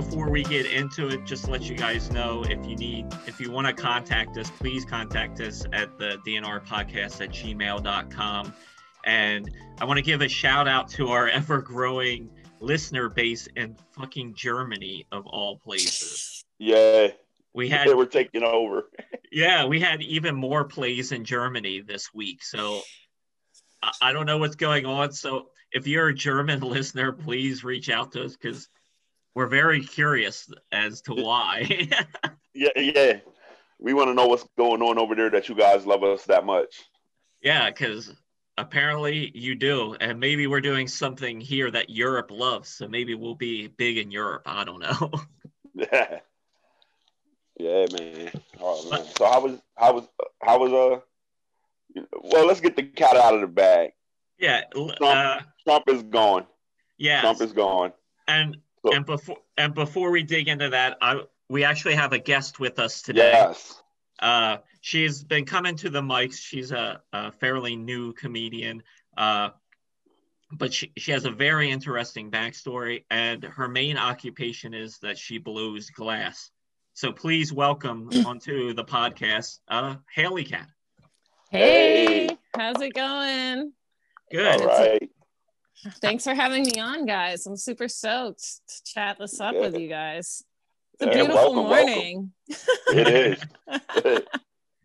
before we get into it, just let you guys know if you need, if you want to contact us, please contact us at the DNR podcast at gmail.com. And I want to give a shout out to our ever growing listener base in fucking Germany, of all places. Yeah, We had they were taking over. Yeah, we had even more plays in Germany this week. So I, I don't know what's going on. So if you're a German listener, please reach out to us because we're very curious as to why. Yeah, yeah. We want to know what's going on over there that you guys love us that much. yeah, because apparently you do. And maybe we're doing something here that Europe loves. So maybe we'll be big in Europe. I don't know. Yeah. Yeah, man. Oh man. So how was how was how was uh well let's get the cat out of the bag. yeah. l- Uh, Trump is gone. yeah. Trump is gone. And So- and before and before we dig into that, I we actually have a guest with us today. Yes. Uh, she's been coming to the mics. She's a, a fairly new comedian, uh, but she, she has a very interesting backstory, and her main occupation is that she blows glass. So please welcome onto the podcast, uh, Hallie Cat. Hey, Hey. how's it going? Good. All right. Thanks for having me on, guys. I'm super stoked to chat this up Yeah. with you guys. It's a Yeah, beautiful welcome, welcome. morning. It is.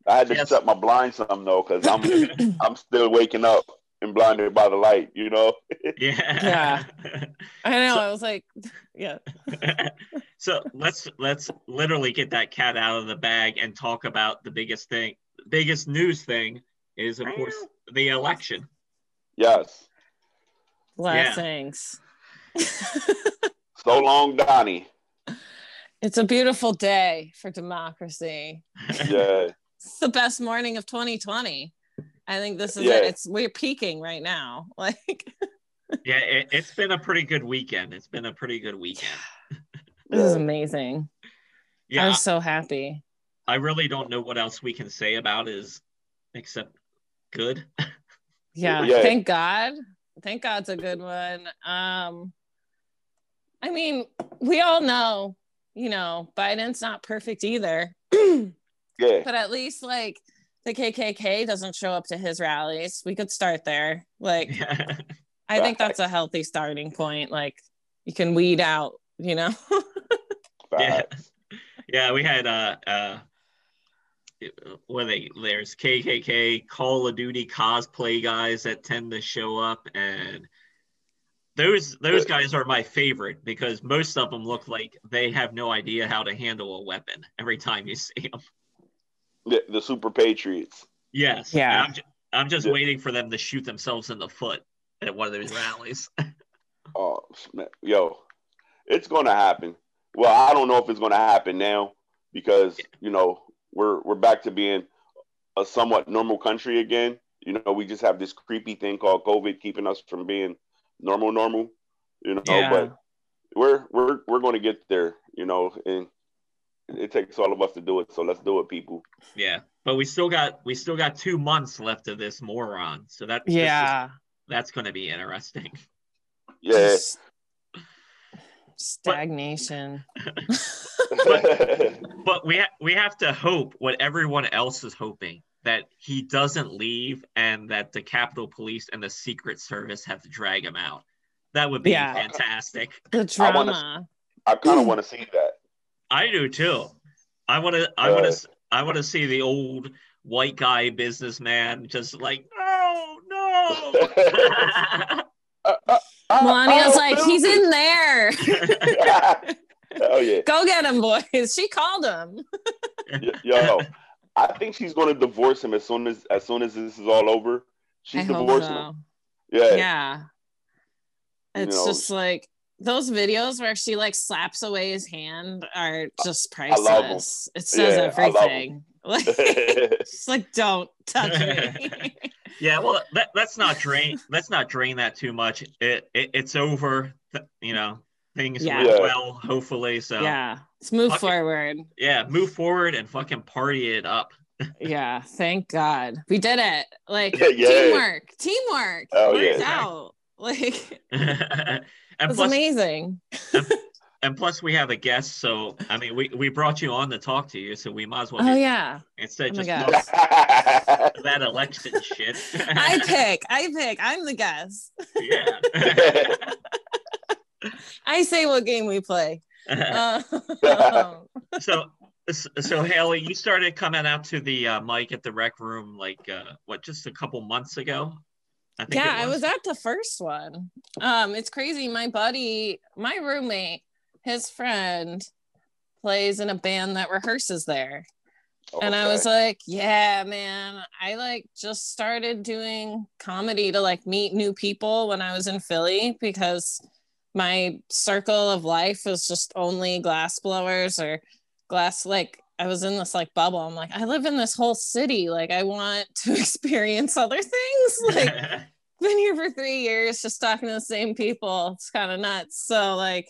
I had to Yes. shut my blinds some though, because I'm I'm still waking up and blinded by the light, you know? Yeah. I know. So- I was like, yeah. so let's let's literally get that cat out of the bag and talk about the biggest thing. Biggest news thing is of course the election. Yes. Blessings. So long, Donnie. it's a beautiful day for democracy. Yeah. It's the best morning of 2020. I think this is Yeah. it. It's we're peaking right now. Like Yeah, it, it's been a pretty good weekend. It's been a pretty good weekend. this is amazing. Yeah, I'm so happy. I really don't know what else we can say about is except good. Yeah, Yeah. thank God. Thank God's a good one. Um I mean, we all know, you know, Biden's not perfect either. Yeah. but at least like the KKK doesn't show up to his rallies. We could start there. Like yeah, I think that's a healthy starting point. Like you can weed out, you know. yeah. yeah. We had uh uh, what are they? There's KKK Call of Duty cosplay guys that tend to show up, and those those guys are my favorite because most of them look like they have no idea how to handle a weapon every time you see them. The, the Super Patriots. Yes. Yeah. I'm, ju- I'm just Yeah. waiting for them to shoot themselves in the foot at one of those rallies. Oh, snap. yo, it's going to happen. Well, I don't know if it's going to happen now because you know we're we're back to being a somewhat normal country again. You know, we just have this creepy thing called COVID keeping us from being normal, normal. You know, Yeah. but we're we're we're going to get there. You know, and it takes all of us to do it. So let's do it, people. yeah. But we still got we still got two months left of this moron. So that this is- Yeah. that's going to be interesting. Yeah. Just stagnation. But we ha- we have to hope what everyone else is hoping that he doesn't leave and that the Capitol Police and the Secret Service have to drag him out. That would be Yeah. fantastic. The I drama. I kind of want to see that. I do too. I want to. I want Uh, to. I want to see the old white guy businessman just like, oh no. Uh, Melania's oh, like, Bill. he's in there. Hell yeah. Go get him, boys. She called him. Yo, I think she's gonna divorce him as soon as as soon as this is all over. She's I hope divorcing so. him. Yeah. Yeah. You It's know, just like those videos where she like slaps away his hand are just I love 'em. priceless. It says Yeah, I love 'em. everything. Like it's like don't touch me. Yeah, well, that, let's not drain. let's not drain that too much. It, it it's over. th- You know, things Yeah. went well. Hopefully, so yeah. Let's move Okay. forward. yeah, move forward and fucking party it up. Yeah. Thank God. We did it. Like Yeah, yeah. teamwork. Teamwork. Oh, Worked yeah. out. Like and was plus, amazing. and plus, we have a guest. So I mean, we we brought you on to talk to you, so we might as well Oh yeah. instead Oh just God. that election shit. I pick. I pick. I'm the guest. yeah. I say what game we play. Uh, so so Hallie, you started coming out to the uh, mic at the rec room like uh, what just a couple months ago. I think yeah, it I was at the first one. Um, it's crazy. My buddy, my roommate, his friend plays in a band that rehearses there. And I was like, yeah, man, I like just started doing comedy to like meet new people when I was in Philly because my circle of life was just only glass blowers or glass like I was in this like bubble. I'm like, I live in this whole city. Like I want to experience other things. Like been here for three years just talking to the same people. It's kind of nuts. So like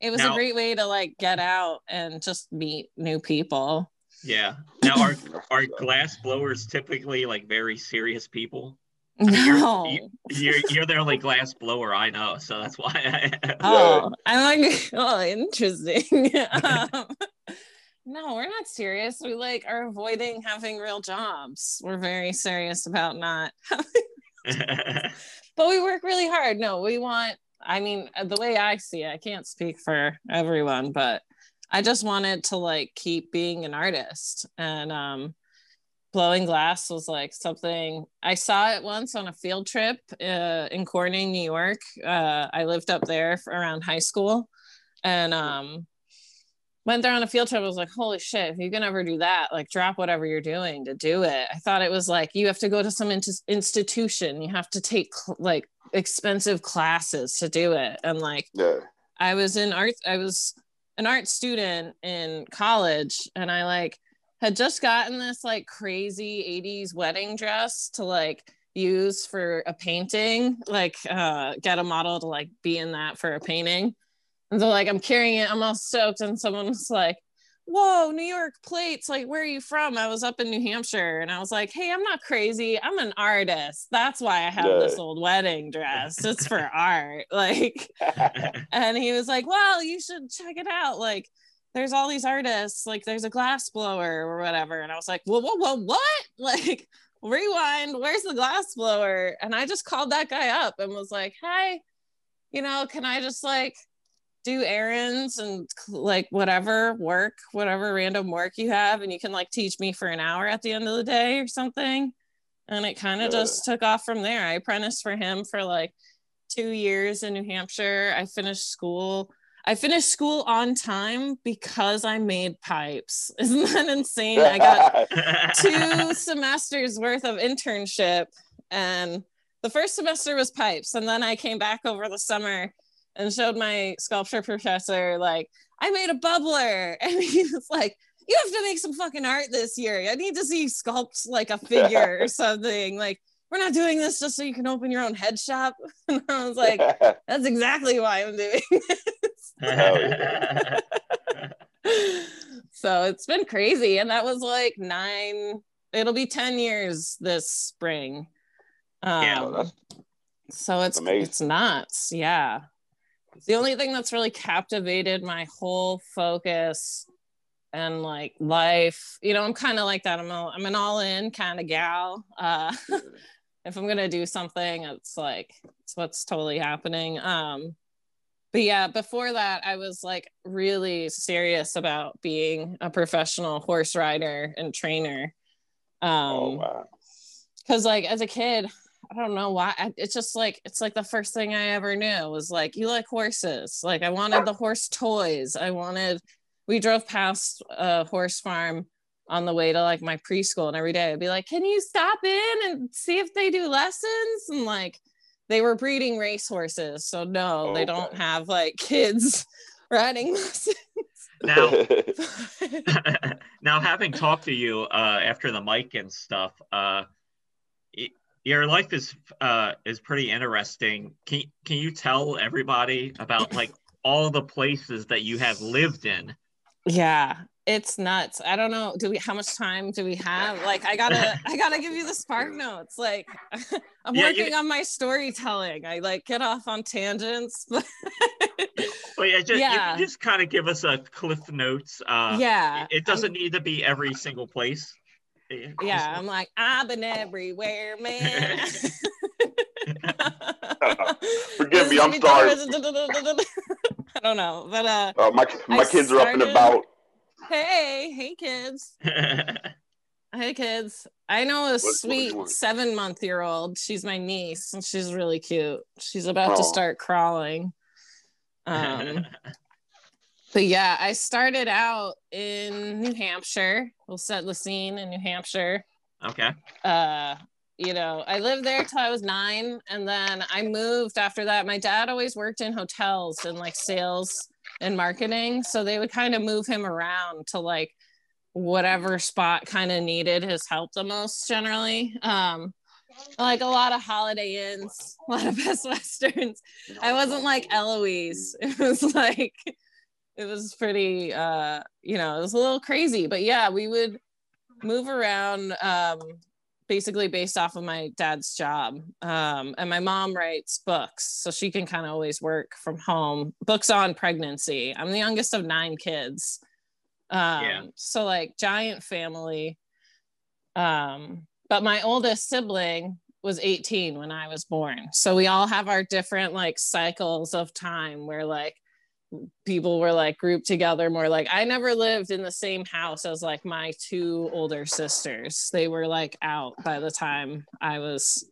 it was Now- a great way to like get out and just meet new people. yeah. Now are are glass blowers typically like very serious people? you're- No. you- You're you're the only glass blower I know, so that's why. I, Oh, I'm like, oh, interesting. um, no, we're not serious. We like are avoiding having real jobs. We're very serious about not, but we work really hard. No, we want, I mean, uh, the way I see it, I can't speak for everyone, but I just wanted to like keep being an artist. And um, blowing glass was like something I saw it once on a field trip uh, in Corning, New York. Uh, I lived up there around high school and um, went there on a field trip. I was like, holy shit, if you can ever do that, like drop whatever you're doing to do it. I thought it was like you have to go to some int- institution, you have to take like expensive classes to do it. And like, yeah. I was in art, I was an art student in college, and I like had just gotten this like crazy 80s wedding dress to like use for a painting, like uh get a model to like be in that for a painting. And so like I'm carrying it, I'm all soaked, and someone was like, Whoa, New York plates, like where are you from? I was up in New Hampshire and I was like, Hey, I'm not crazy. I'm an artist. That's why I have Yeah. this old wedding dress. It's for art. Like and he was like, "Well, you should check it out. Like, there's all these artists. Like, there's a glass blower or whatever." And I was like, "Whoa, whoa, whoa, what? Like, rewind. Where's the glass blower?" And I just called that guy up and was like, "Hey, you know, can I just like do errands and like whatever work, whatever random work you have, and you can like teach me for an hour at the end of the day or something?" And it kind of Yeah. just took off from there. I apprenticed for him for like two years in New Hampshire. I finished school. I finished school on time because I made pipes. Isn't that insane? I got two semesters worth of internship, and the first semester was pipes. And then I came back over the summer and showed my sculpture professor, like, I made a bubbler. And he was like, You have to make some fucking art this year. I need to see you sculpt like a figure or something. Like, we're not doing this just so you can open your own head shop. And I was like, that's exactly why I'm doing Hell it. so it's been crazy. And that was like nine, it'll be 10 years this spring. Um, Yeah, that's so it's amazing. it's nuts. Yeah. The only thing that's really captivated my whole focus and like life, you know, I'm kind of like that. I'm a, I'm an all in kind of gal. Uh, if I'm gonna do something, it's like it's what's totally happening. Um, but yeah, before that, I was like really serious about being a professional horse rider and trainer. Um, oh wow. because like as a kid I don't know why. I, it's just like it's like the first thing I ever knew was like you like horses. Like I wanted the horse toys. I wanted. We drove past a horse farm on the way to like my preschool, and every day I'd be like, "Can you stop in and see if they do lessons?" And like they were breeding race horses, so no, they don't Okay. have like kids riding lessons. Now, now having talked to you uh, after the mic and stuff, uh, your life is uh, is pretty interesting. Can can you tell everybody about like all the places that you have lived in? Yeah, it's nuts. I don't know. Do we how much time do we have? Like I gotta I gotta give you the spark notes. Like I'm Yeah, you- working on my storytelling. I like get off on tangents, but Well, yeah, just, Yeah. just kind of give us a cliff notes. Uh, yeah. it doesn't need to be every single place. Yeah, I'm like, I've been everywhere, man. Forgive me, I'm sorry. I don't know, but uh, Uh, my my I kids are up and about. hey, hey, kids. Hey kids. I know a what sweet seven month year old. She's my niece and she's really cute. She's about to Oh. start crawling. Um, but yeah, I started out in New Hampshire. We'll set the scene in New Hampshire. okay. Uh, you know, I lived there till I was nine, and then I moved after that. My dad always worked in hotels and like sales and marketing, so they would kind of move him around to like whatever spot kind of needed his help the most generally. Um, like a lot of Holiday Inns, a lot of Best Westerns. I wasn't like Eloise. It was like it was pretty uh, you know, it was a little crazy, but yeah, we would move around um basically based off of my dad's job. Um and my mom writes books, so she can kind of always work from home. Books on pregnancy. I'm the youngest of 9 kids. Um Yeah. so like giant family. Um but my oldest sibling was 18 when I was born. So we all have our different like cycles of time where like people were like grouped together more like I never lived in the same house as like my two older sisters. They were like out by the time I was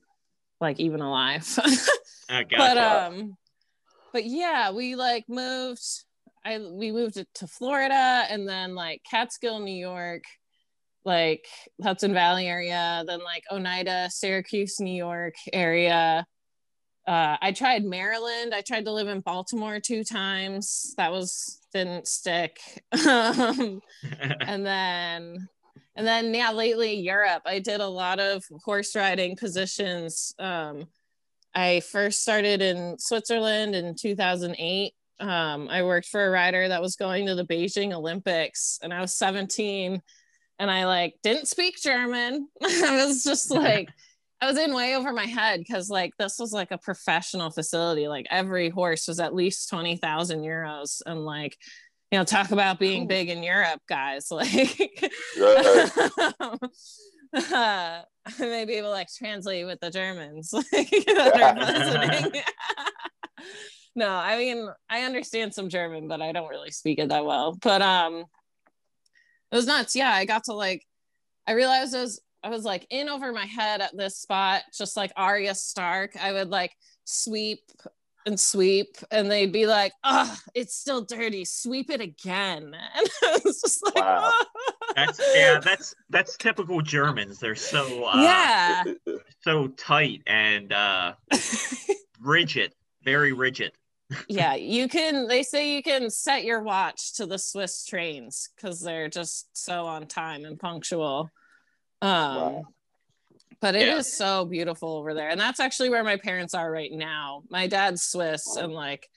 like even alive. But um but yeah, we like moved I we moved to Florida and then like Catskill, New York, like Hudson Valley area, then like Oneida, Syracuse, New York area. Uh, I tried Maryland. I tried to live in Baltimore two times. That was didn't stick. um, and then and then yeah, lately Europe. I did a lot of horse riding positions. Um, I first started in Switzerland in 2008. Um, I worked for a rider that was going to the Beijing Olympics, and I was 17, and I like didn't speak German. I was just like, I was in way over my head because like this was like a professional facility. Like every horse was at least 20,000 euros, and like, you know, talk about being big in Europe, guys. Like, Yeah. uh, I may be able to like translate with the Germans like, that are listening. no, I mean I understand some German, but I don't really speak it that well. But um, it was nuts. Yeah, I got to like, I realized I was I was like in over my head at this spot, just like Arya Stark. I would like sweep and sweep, and they'd be like, "Oh, it's still dirty. Sweep it again." And I was just like, Wow. that's yeah, that's that's typical Germans. They're so uh, yeah. so tight and uh, rigid, very rigid. yeah, you can. They say you can set your watch to the Swiss trains because they're just so on time and punctual. Um, Wow. but it is Yeah. so beautiful over there, and that's actually where my parents are right now. My dad's Swiss, and like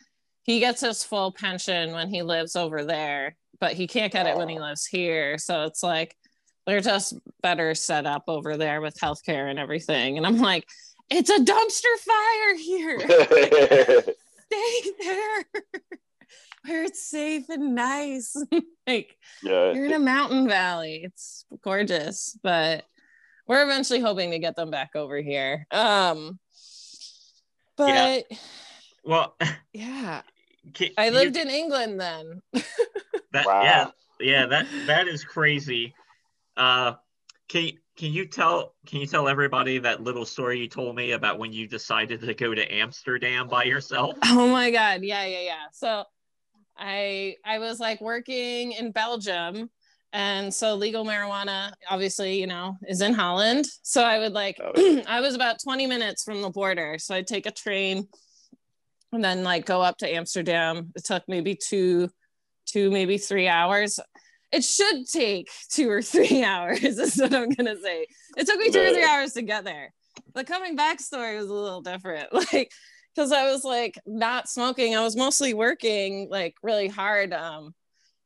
he gets his full pension when he lives over there, but he can't get it when he lives here. So it's like they're just better set up over there with healthcare and everything. And I'm like, it's a dumpster fire here. stay there where it's safe and nice. like yeah. you're in a mountain valley. It's gorgeous, but we're eventually hoping to get them back over here. Um but Well, yeah, can- I you- lived in England then. that, Wow. yeah, yeah, that that is crazy. Uh, can can you tell can you tell everybody that little story you told me about when you decided to go to Amsterdam by yourself? Oh my god, yeah, yeah, yeah. So I I was like working in Belgium and so legal marijuana obviously, you know, is in Holland. So I would like Oh, I was about 20 minutes from the border. So I'd take a train and then like go up to Amsterdam. It took maybe two two maybe 3 hours. It should take 2 or 3 hours is what I'm going to say. It took me 2 or 3 hours to get there. The coming back story was a little different. Like because I was like not smoking. I was mostly working like really hard. Um,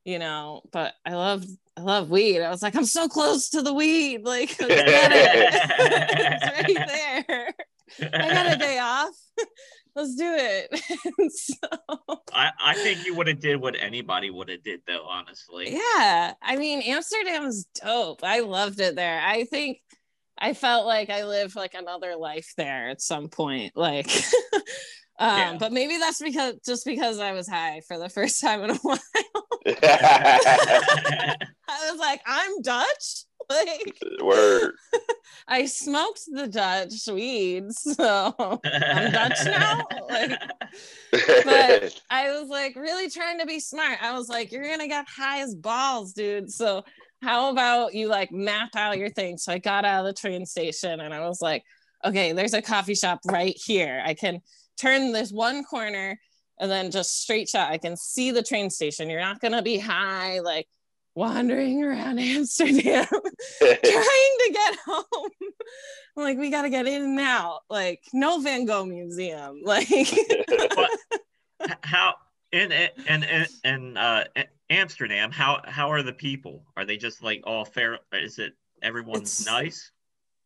you know, but I love I love weed. I was like, I'm so close to the weed. Like I get it. it's right there. I got a day off. Let's do it. So I, I think you would have did what anybody would have did though, honestly. yeah, I mean Amsterdam's dope. I loved it there. I think I felt like I lived like another life there at some point. Like um, Yeah. but maybe that's because just because I was high for the first time in a while. I was like, I'm Dutch. Like Word. I smoked the Dutch weed, so I'm Dutch now. Like, But- I was like really trying to be smart. I was like, you're gonna get high as balls, dude. So how about you like map out your thing? So I got out of the train station and I was like, okay, there's a coffee shop right here. I can turn this one corner and then just straight shot. I can see the train station. You're not gonna be high, like wandering around Amsterdam trying to get home. I'm like, we gotta get in and out. Like, no Van Gogh museum. Like how in in in, in uh, Amsterdam? How how are the people? Are they just like all fair? Is it everyone's It's- nice?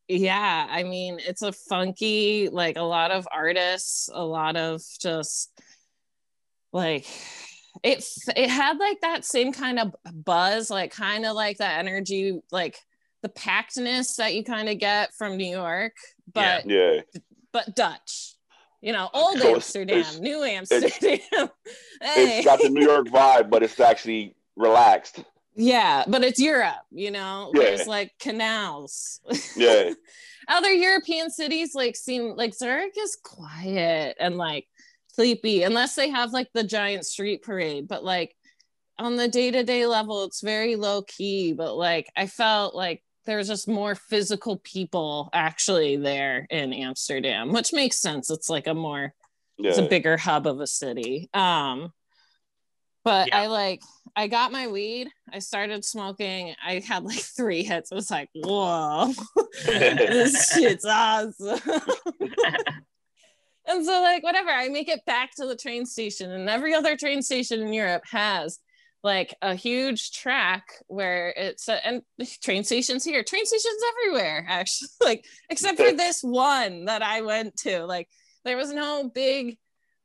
yeah i mean it's a funky like a lot of artists a lot of just like it it had like that same kind of buzz like kind of like that energy like the packedness that you kind of get from new york but yeah. but dutch you know old So amsterdam it's- new amsterdam hey. It's got the New York vibe, but it's actually relaxed. yeah but it's europe you know Yeah. there's like canals Yeah. other European cities like seem like Zurich is quiet and like sleepy unless they have like the giant street parade but like on the day-to-day level it's very low key but like I felt like there's just more physical people actually there in Amsterdam which makes sense. It's like a more it's a bigger hub of a city. Um but Yeah. I like I got my weed. I started smoking. I had like three hits. I was like whoa this shit's awesome. and so, like, whatever, I make it back to the train station, and every other train station in Europe has like a huge track where it's a, and train stations here, train stations everywhere, actually, like, except for this one that I went to. Like, there was no big,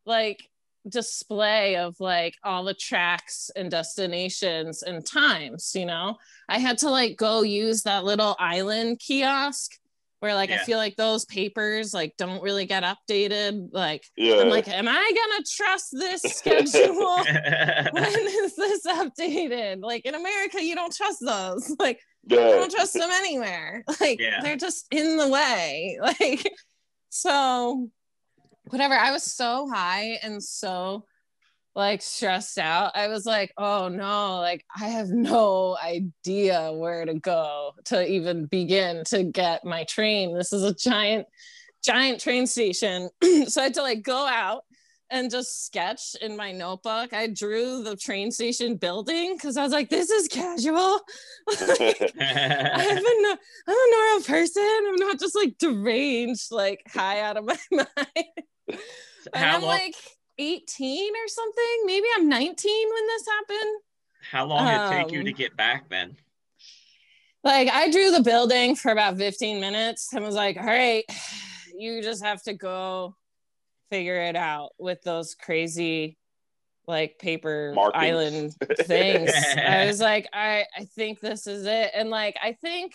like, display of like all the tracks and destinations and times, you know? I had to like go use that little island kiosk where like I feel like those papers like don't really get updated. Like yeah. I'm like, am I gonna trust this schedule? when is this updated? Like in America, you don't trust those. Like yeah. don't trust them anywhere. Like Yeah. they're just in the way. Like so whatever. I was so high and so like stressed out. I was like, oh no, like I have no idea where to go to even begin to get my train. This is a giant, giant train station. so I had to like go out and just sketch in my notebook. I drew the train station building because I was like, this is casual. Like, been no, I'm a normal person. I'm not just like deranged, like high out of my mind. And how I'm long? like 18 or something. Maybe I'm 19 when this happened. how long did it take you um, to get back then? Like I drew the building for about 15 minutes and was like, all right, you just have to go figure it out with those crazy like paper Markings. island things. I was like, I I think this is it. And like I think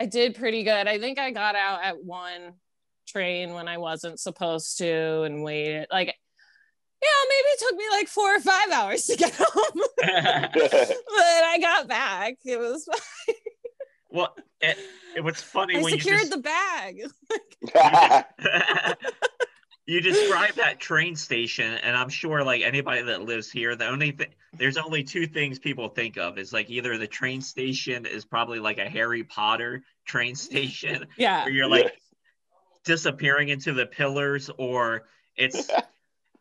I did pretty good. I think I got out at one train when I wasn't supposed to and waited like yeah, maybe it took me like four or five hours to get home. but I got back. It was Well, it, it, what's funny I when you secured the bag. what's funny I when you secured the bag. you describe that train station, and I'm sure like anybody that lives here, the only thing there's only two things people think of is like either the train station is probably like a Harry Potter train station Yeah. where you're like disappearing into the pillars, or it's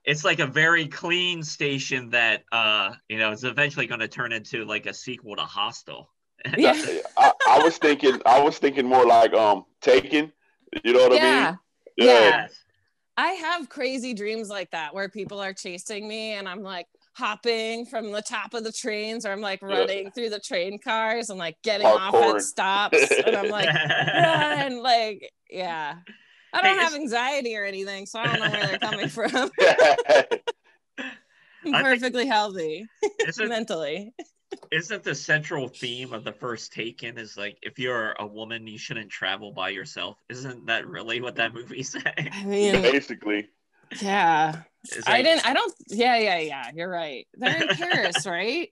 it's like a very clean station that uh you know is eventually going to turn into like a sequel to Hostel. Yeah. I, I was thinking, I was thinking more like um Taken. You know what Yeah. I mean? Yeah. I have crazy dreams like that where people are chasing me and I'm like hopping from the top of the trains or I'm like Yeah. running through the train cars and like getting off at stops and I'm like run like yeah. I don't Hey, have anxiety or anything, so I don't know where they're coming from. I'm perfectly healthy Isn't mentally. isn't the central theme of the first Taken is like if you're a woman you shouldn't travel by yourself? Isn't that really what that movie's saying? I mean, Basically, yeah. It's I didn't I don't yeah, yeah, yeah. You're right. They're in Paris, right?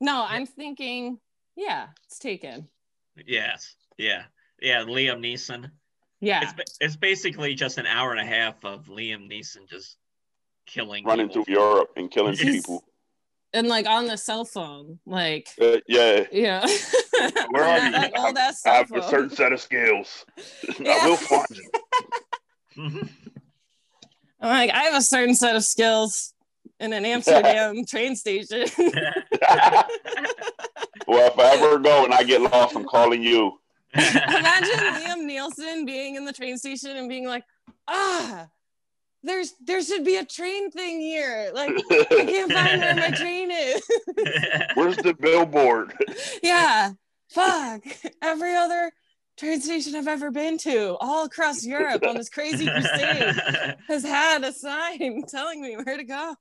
No, I'm thinking, yeah, it's taken. Yes. Yeah. Yeah. Liam Neeson. Yeah. It's it's basically just an hour and a half of Liam Neeson just killing running people. through Europe and killing He's- people. and like on the cell phone, like Uh, yeah, yeah. Where are you? Like old ass I cell have a certain set of skills. Yeah. I will find you. I'm like, I have a certain set of skills in an Amsterdam train station. well, if I ever go and I get lost, I'm calling you. Imagine Liam Neeson being in the train station and being like, ah, there's there should be a train thing here. Like I can't find where my train is. Where's the billboard? yeah. Fuck. Every other train station I've ever been to, all across Europe on this crazy crusade, has had a sign telling me where to go.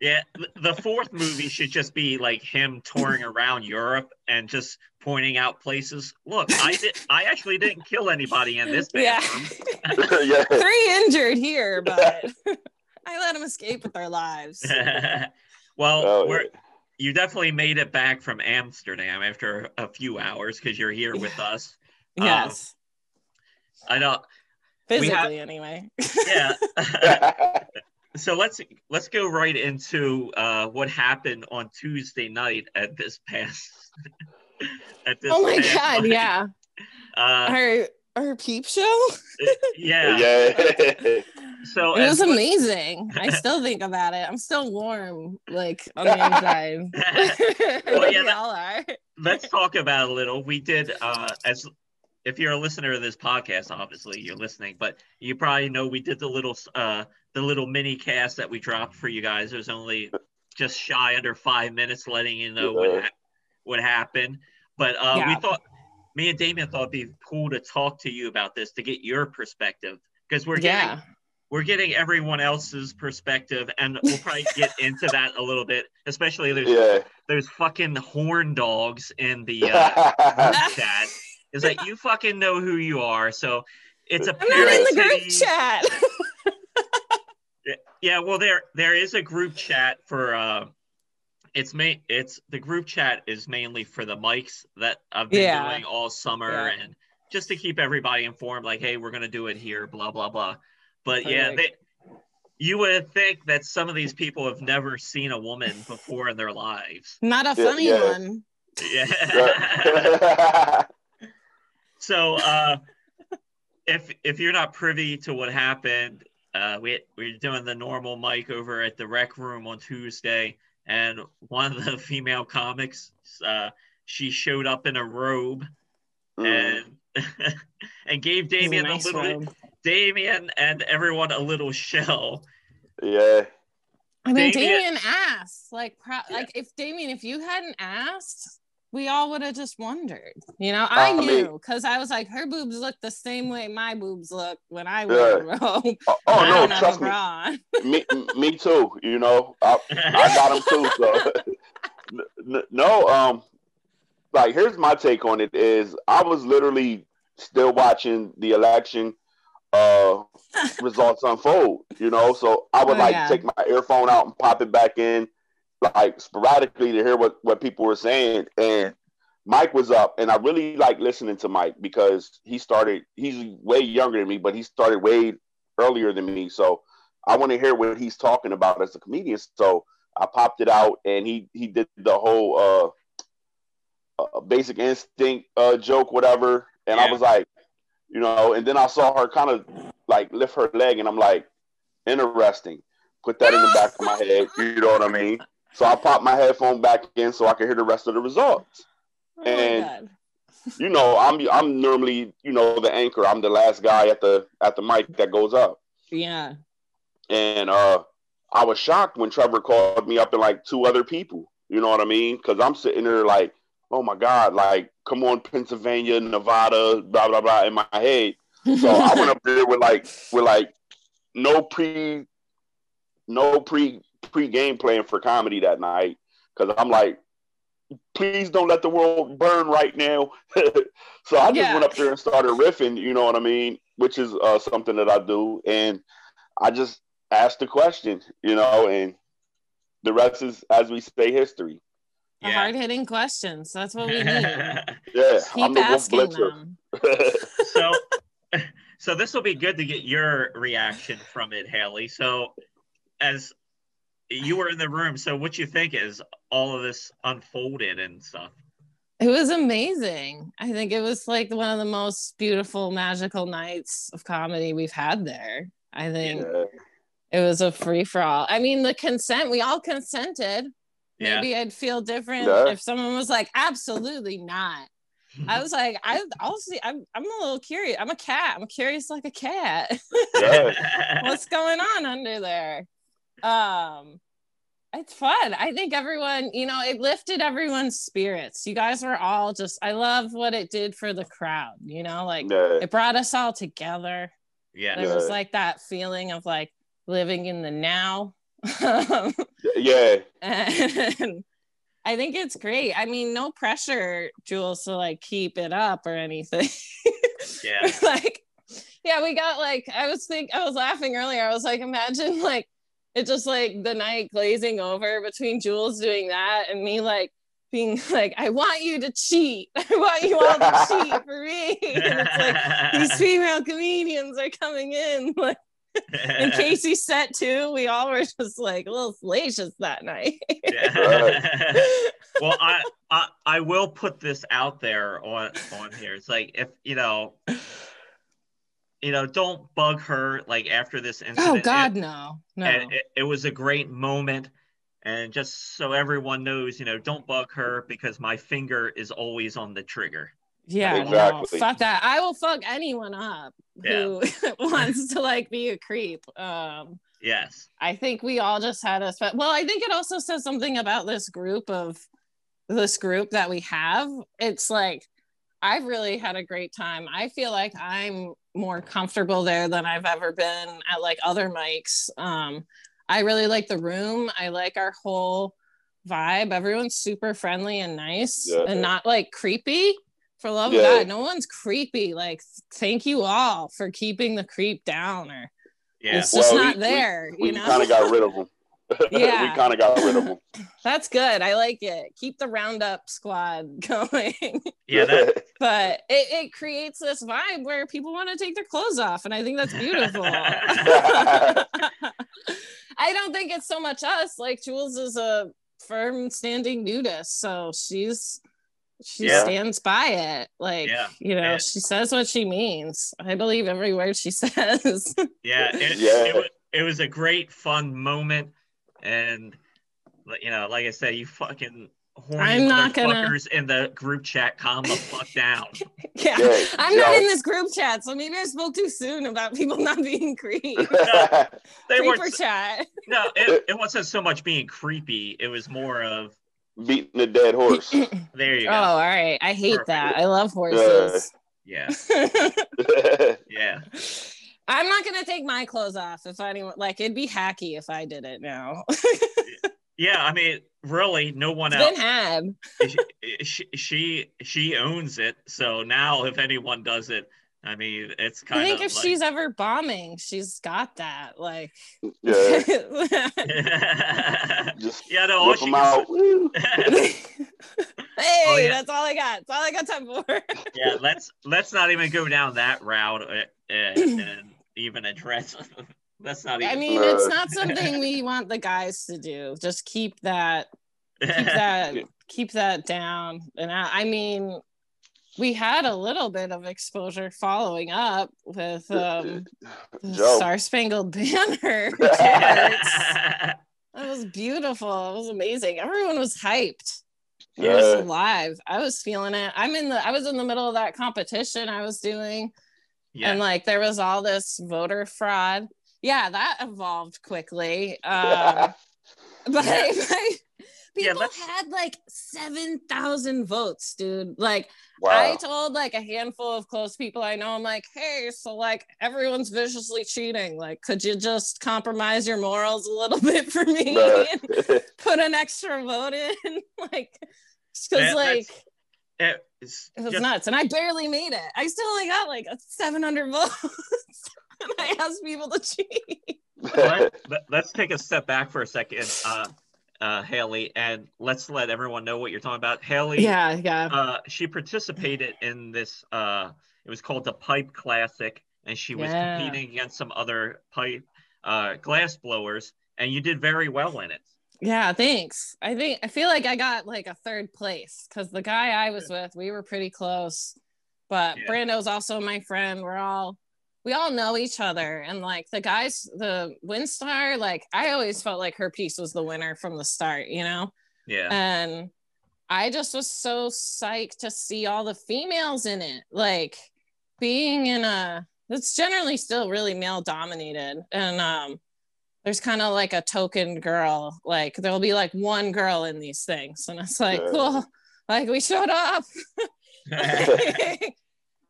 yeah, the fourth movie should just be like him touring around Europe and just pointing out places. Look, I did. I actually didn't kill anybody in this Yeah. bathroom. yeah. Three injured here, but I let them escape with their lives. well, Oh, we're you definitely made it back from Amsterdam after a few hours because you're here with us. Um, Yes. I know. we Physically, have- anyway. Yeah. yeah. so let's let's go right into uh, what happened on Tuesday night at this past. at this Oh my past god, night. yeah. Uh, Our our peep show. yeah. yeah. So It was amazing. I still think about it. I'm still warm, like on the inside. Well, yeah, we that- all are. let's talk about it a little. We did uh, as if you're a listener to this podcast, obviously you're listening, but you probably know we did the little uh, the little mini cast that we dropped for you guys. It was only just shy under five minutes, letting you know what Yeah. ha- what happened. But uh, we thought me and Damien thought it'd be cool to talk to you about this to get your perspective because we're getting Yeah. we're getting everyone else's perspective, and we'll probably get into that a little bit, especially there's Yeah. there's fucking horn dogs in the uh, group chat. Is that you fucking know who you are? So it's a I'm not in the group chat. Yeah, well, there there is a group chat for. uh it's main. It's the group chat is mainly for the mics that I've been Yeah. doing all summer Yeah. and just to keep everybody informed. Like, hey, we're gonna do it here, blah blah blah. But yeah, they, you would think that some of these people have never seen a woman before in their lives. Not a Yeah, funny yeah. one. Yeah. Yeah. so uh if if you're not privy to what happened uh we we're doing the normal mic over at the rec room on tuesday and one of the female comics uh she showed up in a robe Mm. and and gave This is a damien a, little robe. damien and everyone a little shell yeah. I mean, Damien- Damien asked, like, pro- like if Damien, if you hadn't asked, we all would have just wondered. You know, I I knew because I was like, her boobs look the same way my boobs look when I wear a robe. Oh, oh no, trust me. me. Me too. You know, I, I got them too. So no, um, like here's my take on it: is I was literally still watching the election uh results unfold. You know, so I would Oh, like yeah. take my earphone out and pop it back in, like sporadically to hear what what people were saying, and Mike was up, and I really like listening to Mike because he started. He's way younger than me, but he started way earlier than me. So I want to hear what he's talking about as a comedian. So I popped it out, and he he did the whole uh, uh basic instinct uh, joke, whatever. And Yeah. I was like, you know, and then I saw her kind of like lift her leg, and I'm like, interesting. Put that in the back of my head. You know what I mean? So I popped my headphone back in so I could hear the rest of the results. Oh And- You know, I'm I'm normally you know the anchor. I'm the last guy at the at the mic that goes up. Yeah. And uh, I was shocked when Trevor called me up and like two other people. You know what I mean? Because I'm sitting there like, oh my god, like come on, Pennsylvania, Nevada, blah blah blah in my head. So I went up there with like with like no pre no pre pre game plan for comedy that night because I'm like, please don't let the world burn right now. so I just Yeah. went up there and started riffing. You know what I mean? Which is uh, something that I do, and I just asked the question. You know, and the rest is, as we say, history. Yeah. hard hitting questions. That's what we need. Yeah, Keep I'm asking Blitzer. them. so so this will be good to get your reaction from it hallie so as you were in the room so what you think is all of this unfolded and stuff It was amazing. I think it was like one of the most beautiful, magical nights of comedy we've had there. I think Yeah. it was a free for all. I mean, the consent, we all consented. yeah Maybe I'd feel different Yeah. if someone was like, absolutely not. I was like, I, I'll see. I'm, I'm a little curious. I'm a cat. I'm curious like a cat. Yeah. What's going on under there? Um, it's fun. I think everyone, you know, it lifted everyone's spirits. You guys were all just. I love what it did for the crowd. You know, like Yeah. it brought us all together. yeah There was like that feeling of like living in the now. Um, Yeah. and I think it's great. I mean, no pressure, Jules, to like keep it up or anything. Yeah. like, yeah, we got like I was think I was laughing earlier. I was like, imagine like it just like the night glazing over between Jules doing that and me like being like, I want you to cheat. I want you all to cheat for me. And it's like these female comedians are coming in like in Casey's set too. We all were just like a little salacious that night. Yeah. well, I, I I will put this out there on on here. It's like if you know, you know, don't bug her like after this incident. oh It- God, no, no. and it, it was a great moment. And just so everyone knows, you know, don't bug her because my finger is always on the trigger. yeah, Exactly. no, fuck that. I will fuck anyone up who wants to like be a creep. Um, Yes. I think we all just had a spe- well. I think it also says something about this group of this group that we have. It's like I've really had a great time. I feel like I'm more comfortable there than I've ever been at like other mics. Um, I really like the room. I like our whole vibe. Everyone's super friendly and nice Yeah. and not like creepy. For love Yeah. of God, no one's creepy. Like, thank you all for keeping the creep down or Yeah. it's just Well, not we- there, We you know. kind of got rid of them. Yeah. we kind of got rid of them. That's good. I like it. Keep the roundup squad going. Yeah. That, but it, it creates this vibe where people want to take their clothes off. And I think that's beautiful. I don't think it's so much us. Like Jules is a firm standing nudist. So she's she Yeah. stands by it. Like, Yeah. you know, Yeah. she says what she means. I believe every word she says. yeah. It, Yeah. It, wa- it was a great, fun moment. And, you know, like I said, you fucking horny I'm not gonna- motherfuckers in the group chat, calm the fuck down. yeah. Yeah, I'm not yo. in this group chat, so maybe I spoke too soon about people not being creepy. They Creeper weren't, chat. no, it, it wasn't so much being creepy. It was more of, Beating a dead horse. there you go. Oh, all right. I hate Perfect. that. I love horses. Yeah. Yeah. I'm not gonna take my clothes off if anyone like it'd be hacky if I did it now. Yeah. I mean, really, no one it's else. been had. Eh, eh, she, she she owns it. So now, if anyone does it, I mean, it's kind of. I think of if like, she's ever bombing, she's got that. Like, Yeah, yeah, no, all whip she them out. Hey, Oh, yeah. that's all I got. That's all I got time for. yeah, let's let's not even go down that route uh, and, and even address. let's not even. I mean, it's not something we want the guys to do. Just keep that, keep that, keep that down. And I, I mean, we had a little bit of exposure following up with um, the Joe. Star Spangled Banner. That was beautiful. It was amazing. Everyone was hyped. It was Yeah. alive. I was feeling it. I'm in the I was in the middle of that competition I was doing. Yeah, And like there was all this voter fraud. Yeah, that evolved quickly. Um but Yeah. like, people let's- had like 7,000 votes, dude. Like Wow. I told like a handful of close people I know, I'm like, hey, so like everyone's viciously cheating. Like, could you just compromise your morals a little bit for me and put an extra vote in? like, because Yeah, like that's- it's it was just- nuts, and I barely made it. I still only got like a 700 votes, and I asked people to cheat. let, let- let's take a step back for a second, uh, uh, Hallie, and let's let everyone know what you're talking about. Hallie, Yeah, yeah, uh, she participated in this. Uh, it was called the Pipe Classic, and she was Yeah. competing against some other pipe uh, glass blowers, and you did very well in it. Yeah. Thanks. I think I feel like I got like a third place because the guy I was with, we were pretty close. But Yeah. Brando's also my friend. We're all we all know each other, and like the guys, the Winstar, like I always felt like her piece was the winner from the start, you know. Yeah, and I just was so psyched to see all the females in it. Like being in a it's generally still really male dominated and um there's kind of like a token girl like there'll be like one girl in these things. And it's like Yeah. cool. Like we showed up.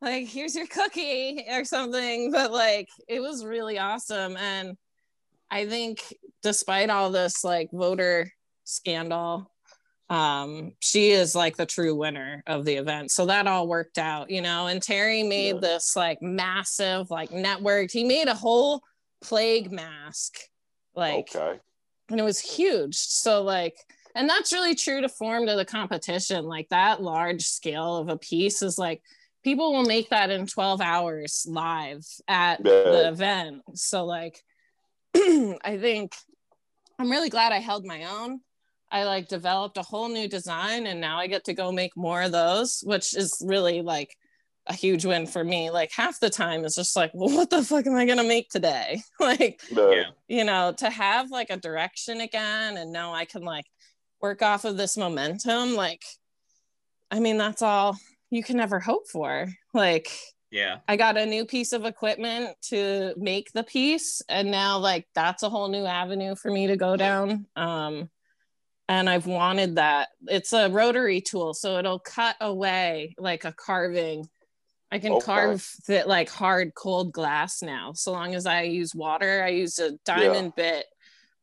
Like here's your cookie or something. But like it was really awesome. And i think despite all this like voter scandal um she is like the true winner of the event. So that all worked out you know? And terry made Yeah. this like massive like networked he made a whole plague mask like okay. and it was huge. So like and that's really true to form to the competition. Like that large scale of a piece is like people will make that in 12 hours live at the event. So like i think i'm really glad i held my own. I like developed a whole new design and now i get to go make more of those which is really like a huge win for me like half the time it's just like well what the fuck am i gonna make today like The- yeah, you know, to have like a direction again and know I can like work off of this momentum, like, I mean, that's all you can ever hope for. Like, yeah, I got a new piece of equipment to make the piece, and now like that's a whole new avenue for me to go down. Um, and I've wanted that. It's a rotary tool, so it'll cut away like a carving. I can Okay. carve that like hard cold glass now, so long as I use water. I use a diamond bit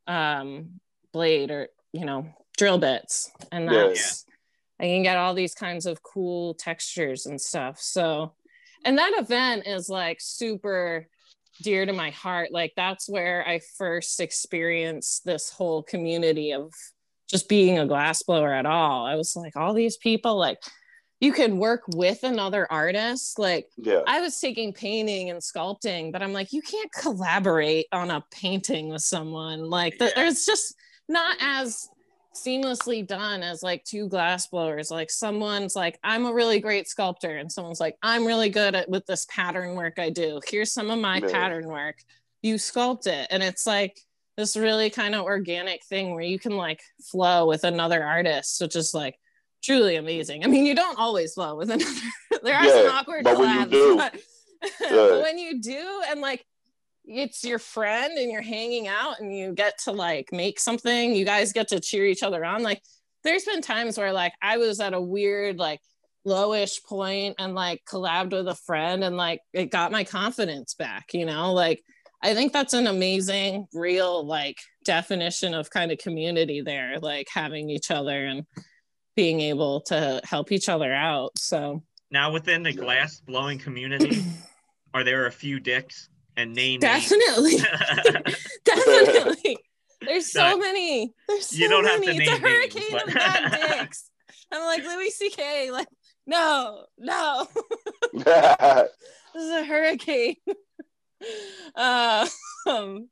um, blade or you know drill bits, and Yeah. that's I can get all these kinds of cool textures and stuff. So, and that event is like super dear to my heart. Like that's where I first experienced this whole community of just being a glass blower at all. I was like, all these people, like you can work with another artist. Like yeah. I was taking painting and sculpting, but I'm like, you can't collaborate on a painting with someone. Like Yeah. there's just not as seamlessly done as like two glass blowers. Like someone's like, I'm a really great sculptor, and someone's like, I'm really good at with this pattern work I do. Here's some of my Yeah. pattern work. You sculpt it, and it's like this really kind of organic thing where you can like flow with another artist, which is like truly amazing. I mean, you don't always flow with another. there are some awkward but when you collabs, do, but, yeah. but when you do, and like it's your friend and you're hanging out and you get to like make something, you guys get to cheer each other on. Like there's been times where like I was at a weird like lowish point and like collabed with a friend and like it got my confidence back, you know? Like I think that's an amazing real like definition of kind of community there, like having each other and being able to help each other out. So Now within the glass blowing community, are there a few dicks and name names? Definitely. Definitely. There's so No, many. There's so you don't have many. to it's a name names, hurricane but- of bad dicks. I'm like Louis C.K. Like, no, no. this is a hurricane. uh, um,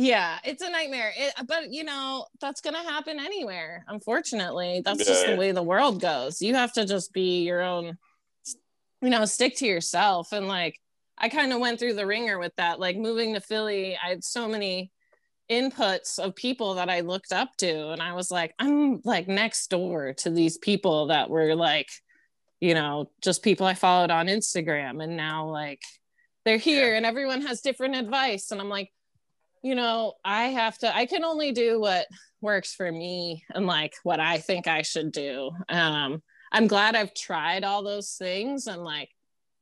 yeah, it's a nightmare. It, but you know, that's gonna happen anywhere. Unfortunately, that's just the way the world goes. You have to just be your own, you know, stick to yourself. And like, I kind of went through the ringer with that. Like moving to Philly, I had so many inputs of people that I looked up to, and I was like, I'm like next door to these people that were like, you know, just people I followed on Instagram, and now like they're here, and everyone has different advice, and I'm like, you know, I have to, I can only do what works for me and like what I think I should do. Um, I'm glad I've tried all those things and like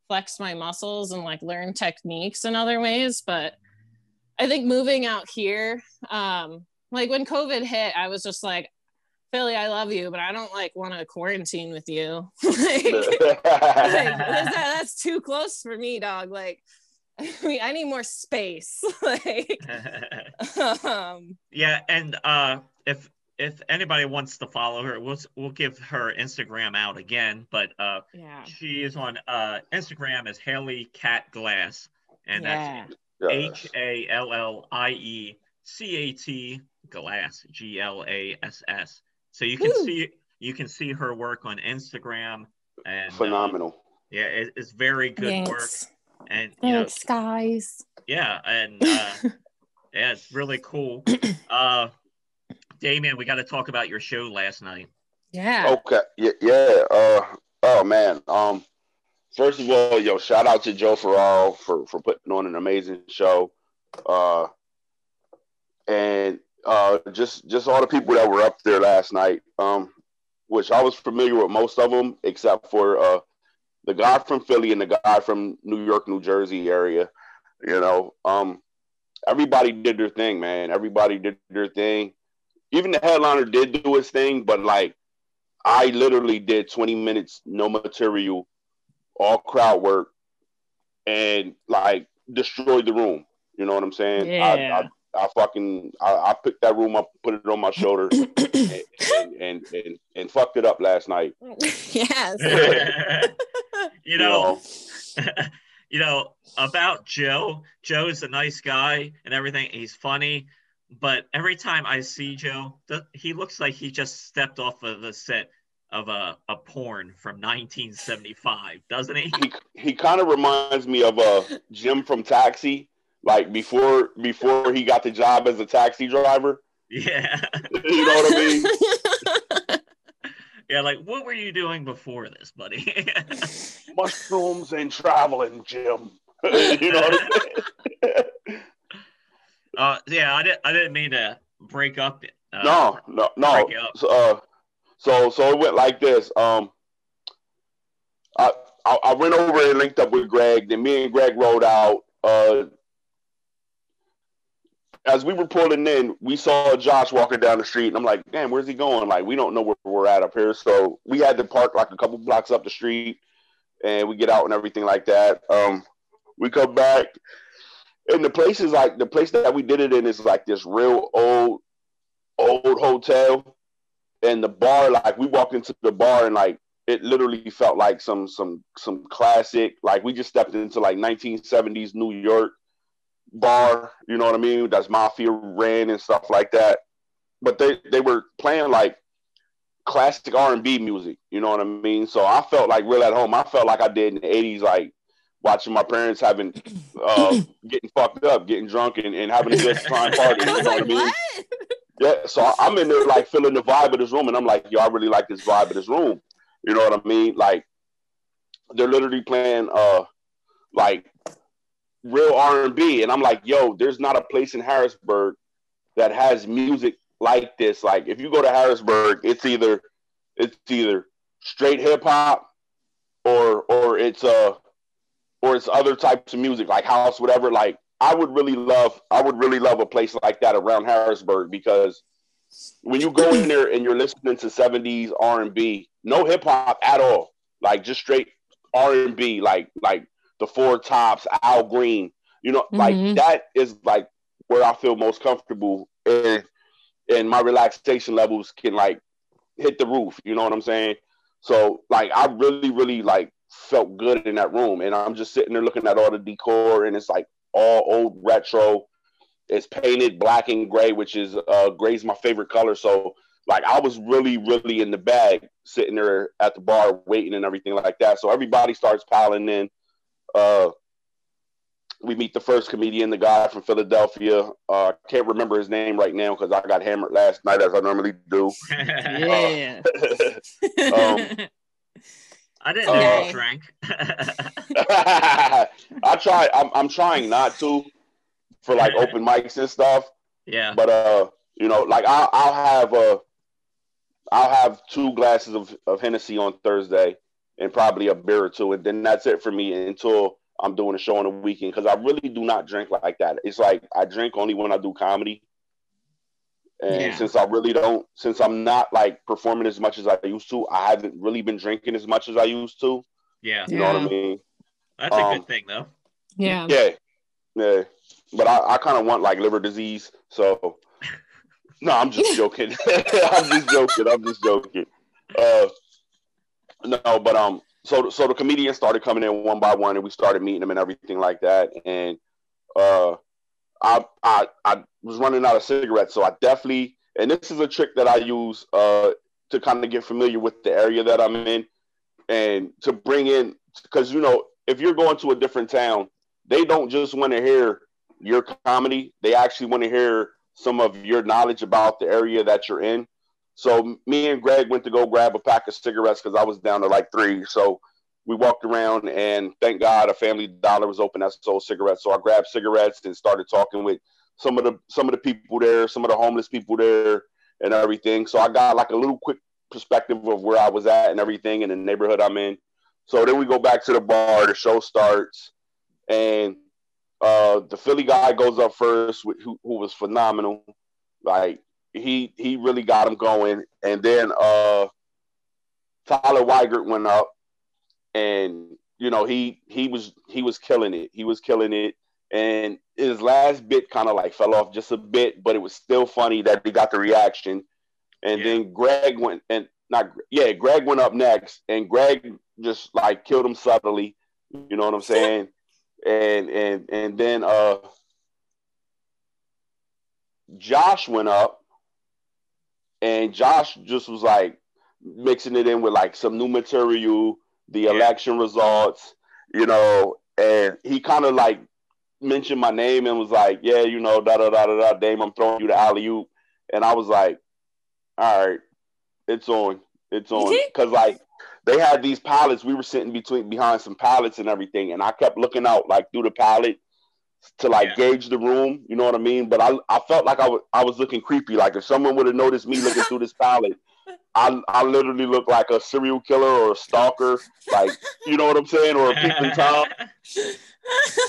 flex my muscles and like learn techniques in other ways, but I think moving out here, um, like when COVID hit, I was just like, Philly, I love you, but I don't like want to quarantine with you. like, like, that's too close for me, dog. Like, I mean, I need more space. like, um, yeah, and uh, if if anybody wants to follow her, we'll we'll give her Instagram out again. But uh, yeah, she is on uh, Instagram as Hallie Cat Glass, and that's yeah, H A L L I E C A T Glass G L A S S. So you can Woo. see you can see her work on Instagram, and uh, phenomenal. yeah, it, it's very good work, thanks, and you know, thanks, guys. yeah, and uh, yeah, it's really cool. Uh, Damien, we got to talk about your show last night. Yeah, Okay, yeah, yeah. Uh, oh man. Um, first of all, yo, shout out to Joe Farrar for for putting on an amazing show. Uh, and uh, just just all the people that were up there last night. Um, which I was familiar with most of them, except for uh, the guy from Philly and the guy from New York, New Jersey area. You know, um, everybody did their thing, man. Everybody did their thing. Even the headliner did do his thing, but like I literally did 20 minutes, no material, all crowd work, and like destroyed the room. You know what I'm saying? Yeah. I, I, I fucking I, I picked that room up, put it on my shoulder, and, and, and and and fucked it up last night. yes. you know, you know about Joe. Joe's a nice guy and everything. He's funny, but every time I see Joe, th- he looks like he just stepped off of the set of a, a porn from 1975, doesn't he? He he kind of reminds me of uh Jim from Taxi, like before before he got the job as a taxi driver. Yeah, You know what I mean? yeah. Like, what were you doing before this, buddy? Mushrooms and traveling, Jim. you know what I'm saying? uh, yeah, I didn't. I didn't mean to break up. Uh, no, no, no. break it up. So, uh, so so it went like this. Um, I, I I went over and linked up with Greg. Then me and Greg rode out. Uh, as we were pulling in, we saw Josh walking down the street, and I'm like, "Damn, where's he going?" Like, we don't know where we're at up here, so we had to park like a couple blocks up the street, and we get out and everything like that. Um, we come back, and the place is like the place that we did it in is like this real old, old hotel, and the bar like we walked into the bar and like it literally felt like some some some classic like we just stepped into like 1970s New York bar, you know what I mean? That's mafia ran and stuff like that. But they they were playing like classic R&B music, you know what I mean? So I felt like real at home. I felt like I did in the 80s like watching my parents having uh getting fucked up, getting drunk and, and having a good time party, you know like, what I mean? what? Yeah, so I'm in there like feeling the vibe of this room, and I'm like, yo, I really like this vibe of this room. You know what I mean? Like they're literally playing uh like real R and B, and I'm like, yo, there's not a place in Harrisburg that has music like this. Like if you go to Harrisburg, it's either it's either straight hip hop or or it's uh or it's other types of music like house, whatever. Like I would really love I would really love a place like that around Harrisburg because when you go in there and you're listening to 70s R&B, no hip hop at all, like just straight R&B, like like the Four Tops, Al Green. You know, like Mhm. that is like where I feel most comfortable, and and my relaxation levels can like hit the roof. You know what I'm saying? So like I really, really like felt good in that room, and I'm just sitting there looking at all the decor, and it's like all old retro. It's painted black and gray, which is uh gray's my favorite color. So like I was really, really in the bag sitting there at the bar waiting and everything like that. So everybody starts piling in. Uh we meet the first comedian, the guy from Philadelphia. Uh can't remember his name right now because I got hammered last night as I normally do. Yeah. Um, I didn't know Okay. you drank. I try I'm I'm trying not to for like open mics and stuff. yeah. But uh, you know, like I'll, I'll have uh, I'll have two glasses of, of Hennessy on Thursday and probably a beer or two, and then that's it for me until I'm doing a show on the weekend because I really do not drink like that. It's like I drink only when I do comedy. And Yeah. since I really don't, since I'm not like performing as much as I used to, I haven't really been drinking as much as I used to. Yeah. You know what I mean? That's a Um, good thing though. yeah. Yeah, yeah. But I, I kind of want like liver disease. So no, I'm just joking. I'm just joking. I'm just joking. Uh, no, but um, so so the comedians started coming in one by one, and we started meeting them and everything like that. And uh, I I I was running out of cigarettes, so I definitely and this is a trick that I use uh to kind of get familiar with the area that I'm in, and to bring in because you know if you're going to a different town, they don't just want to hear your comedy; they actually want to hear some of your knowledge about the area that you're in. So me and Greg went to go grab a pack of cigarettes because I was down to like three. So we walked around and thank God a Family Dollar was open that sold cigarettes. So I grabbed cigarettes and started talking with some of the some of the people there, some of the homeless people there, and everything. So I got like a little quick perspective of where I was at and everything in the neighborhood I'm in. So then we go back to the bar. The show starts, and uh, the Philly guy goes up first, who, who was phenomenal. Like he he really got him going, and then uh, Tyler Weigert went up, and you know he he was he was killing it. He was killing it, and his last bit kind of like fell off just a bit, but it was still funny that he got the reaction. And Yeah. then Greg went and not yeah, Greg went up next, and Greg just like killed him subtly. You know what I'm saying? and and and then uh Josh went up and Josh just was like mixing it in with like some new material, the Yeah. election results, you know, and he kind of like mentioned my name and was like, Yeah, you know, da da da da da Dame, I'm throwing you the alley oop. And I was like, All right, it's on. It's on. Cause like they had these pallets. We were sitting between behind some pallets and everything, and I kept looking out like through the pallet to like Yeah. gauge the room. You know what I mean? But I, I felt like I was I was looking creepy. Like if someone would have noticed me looking through this pallet, I I literally looked like a serial killer or a stalker. Like you know what I'm saying, or a peeping tom.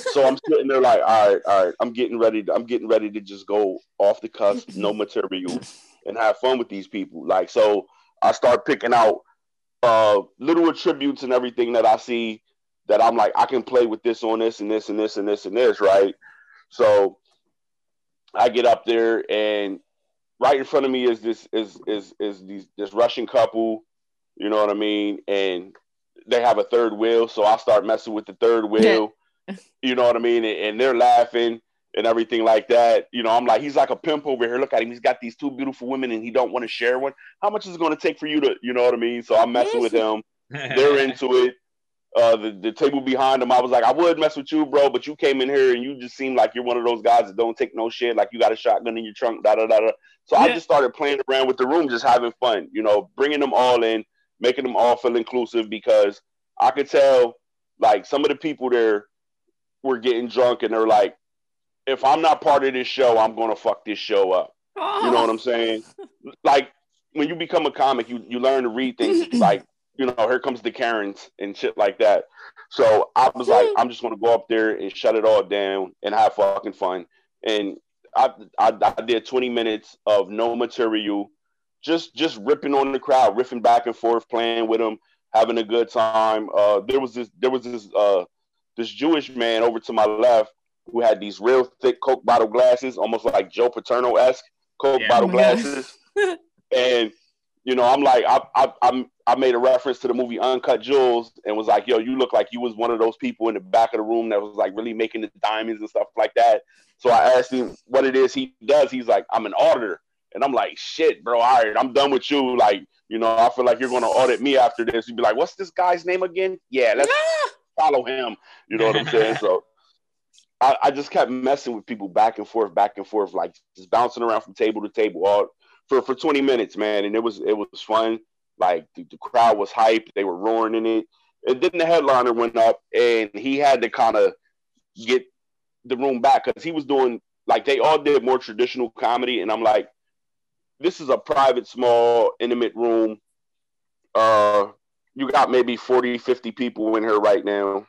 So I'm sitting there like, all right, all right. I'm getting ready. To, I'm getting ready to just go off the cusp, no material, and have fun with these people. Like so, I start picking out uh, little attributes and everything that I see that I'm like, I can play with this on this and this and this and this and this, right? So I get up there and right in front of me is this is is is these, this Russian couple, you know what I mean? And they have a third wheel, so I start messing with the third wheel, you know what I mean? And, and they're laughing and everything like that. You know, I'm like, he's like a pimp over here. Look at him. He's got these two beautiful women and he don't want to share one. How much is it going to take for you to, you know what I mean? So I'm messing with him. They're into it. Uh, the, the table behind him, I was like, I would mess with you, bro, but you came in here and you just seem like you're one of those guys that don't take no shit. Like you got a shotgun in your trunk, da da da da. So I just started playing around with the room, just having fun, you know, bringing them all in, making them all feel inclusive because I could tell, like, some of the people there were getting drunk and they're like, if I'm not part of this show, I'm gonna fuck this show up. You know what I'm saying? Like when you become a comic, you you learn to read things like you know, here comes the Karens and shit like that. So I was like, I'm just gonna go up there and shut it all down and have fucking fun. And I I, I did 20 minutes of no material, just just ripping on the crowd, riffing back and forth, playing with them, having a good time. Uh, there was this there was this uh this Jewish man over to my left who had these real thick Coke bottle glasses, almost like Joe Paterno esque Coke Yeah. bottle my God. glasses. and you know, I'm like, I, I, I'm, I made a reference to the movie Uncut Jewels and was like, yo, you look like you was one of those people in the back of the room that was like really making the diamonds and stuff like that. So I asked him what it is he does. He's like, I'm an auditor. And I'm like, shit, bro, all right, I'm done with you. Like, you know, I feel like you're going to audit me after this. You'd be like, what's this guy's name again? Yeah, let's follow him. You know what I'm saying? So I, I just kept messing with people back and forth, back and forth, like just bouncing around from table to table all for, for 20 minutes, man. And it was it was fun. Like the, the crowd was hyped, they were roaring in it. And then the headliner went up and he had to kind of get the room back because he was doing like they all did more traditional comedy. And I'm like, this is a private, small, intimate room. Uh you got maybe 40, 50 people in here right now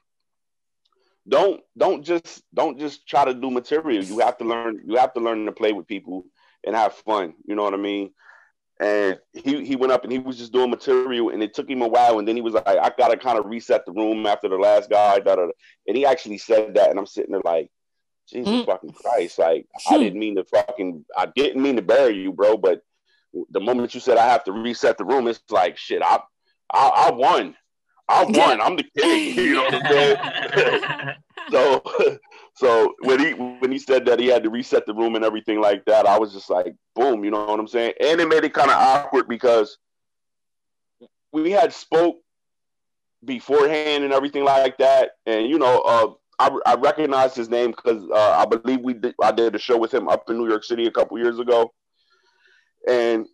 don't don't just don't just try to do material. You have to learn. You have to learn to play with people and have fun. You know what I mean? And he he went up and he was just doing material, and it took him a while. And then he was like, I gotta kind of reset the room after the last guy. Da, da, da. And he actually said that, and I'm sitting there like, Jesus Mm. fucking Christ! Like I didn't mean to fucking I didn't mean to bury you, bro. But the moment you said I have to reset the room, it's like shit. I I, I won. I won. I'm the king. You know what I'm saying? so so when he when he said that he had to reset the room and everything like that, I was just like, boom, you know what I'm saying? And it made it kind of awkward because we had spoke beforehand and everything like that, and you know, uh, I, I recognized his name because uh, I believe we did, I did a show with him up in New York City a couple years ago, and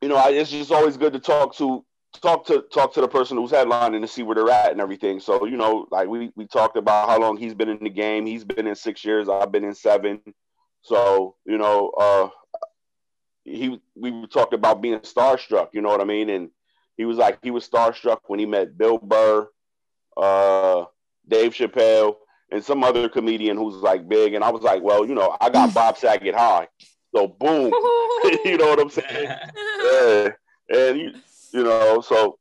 you know, I, it's just always good to talk to talk to talk to the person who's headlining to see where they're at and everything. So you know, like we we talked about how long he's been in the game. He's been in six years. I've been in seven. So you know, uh, he we talked about being starstruck. You know what I mean? And he was like he was starstruck when he met Bill Burr, uh, Dave Chappelle, and some other comedian who's like big. And I was like, well, you know, I got Bob Saget high. So boom, you know what I'm saying? yeah. And you, you know, so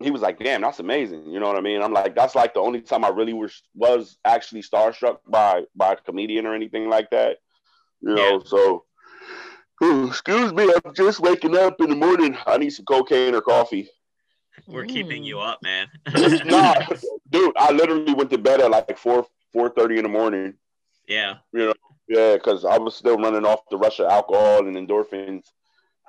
he was like, "Damn, that's amazing." You know what I mean? I'm like, that's like the only time I really was was actually starstruck by by a comedian or anything like that. You know, so Ooh, excuse me, I'm just waking up in the morning. I need some cocaine or coffee. We're keeping you up, man. nah, dude, I literally went to bed at like four four thirty in the morning. yeah. You know, yeah, because I was still running off the rush of alcohol and endorphins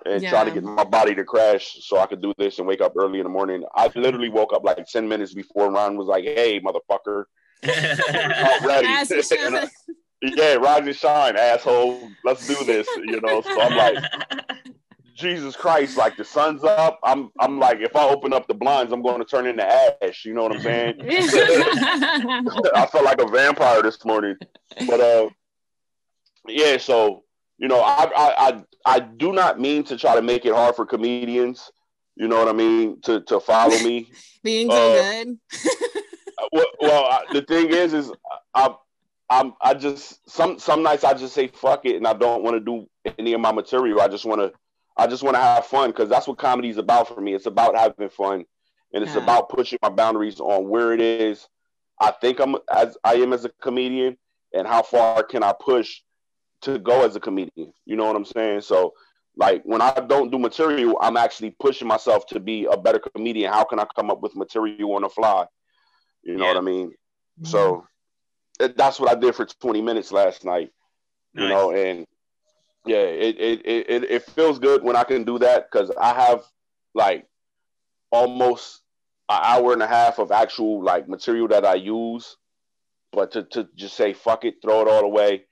and trying to get my body to crash so I could do this and wake up early in the morning. I literally woke up like 10 minutes before Ron was like, hey, motherfucker. Already. As he should. And I- yeah, rise and shine, asshole. Let's do this. You know, so I'm like, Jesus Christ, like the sun's up. I'm I'm like, if I open up the blinds, I'm going to turn into ash. You know what I'm saying? I felt like a vampire this morning. But uh yeah, so you know, I I I, I do not mean to try to make it hard for comedians, you know what I mean, to to follow me. Being so Uh, good. well, well I, the thing is is I I'm I just some some nights I just say fuck it and I don't want to do any of my material. I just want to I just want to have fun because that's what comedy is about for me. It's about having fun and it's Yeah. about pushing my boundaries on where it is I think I'm as I am as a comedian and how far can I push to go as a comedian. You know what I'm saying? So like when I don't do material, I'm actually pushing myself to be a better comedian. How can I come up with material on the fly? You know Yeah. what I mean? Mm-hmm. So it, that's what I did for 20 minutes last night. You know, and yeah, it it, it it it feels good when I can do that because I have like almost an hour and a half of actual like material that I use. But to, to just say fuck it, throw it all away,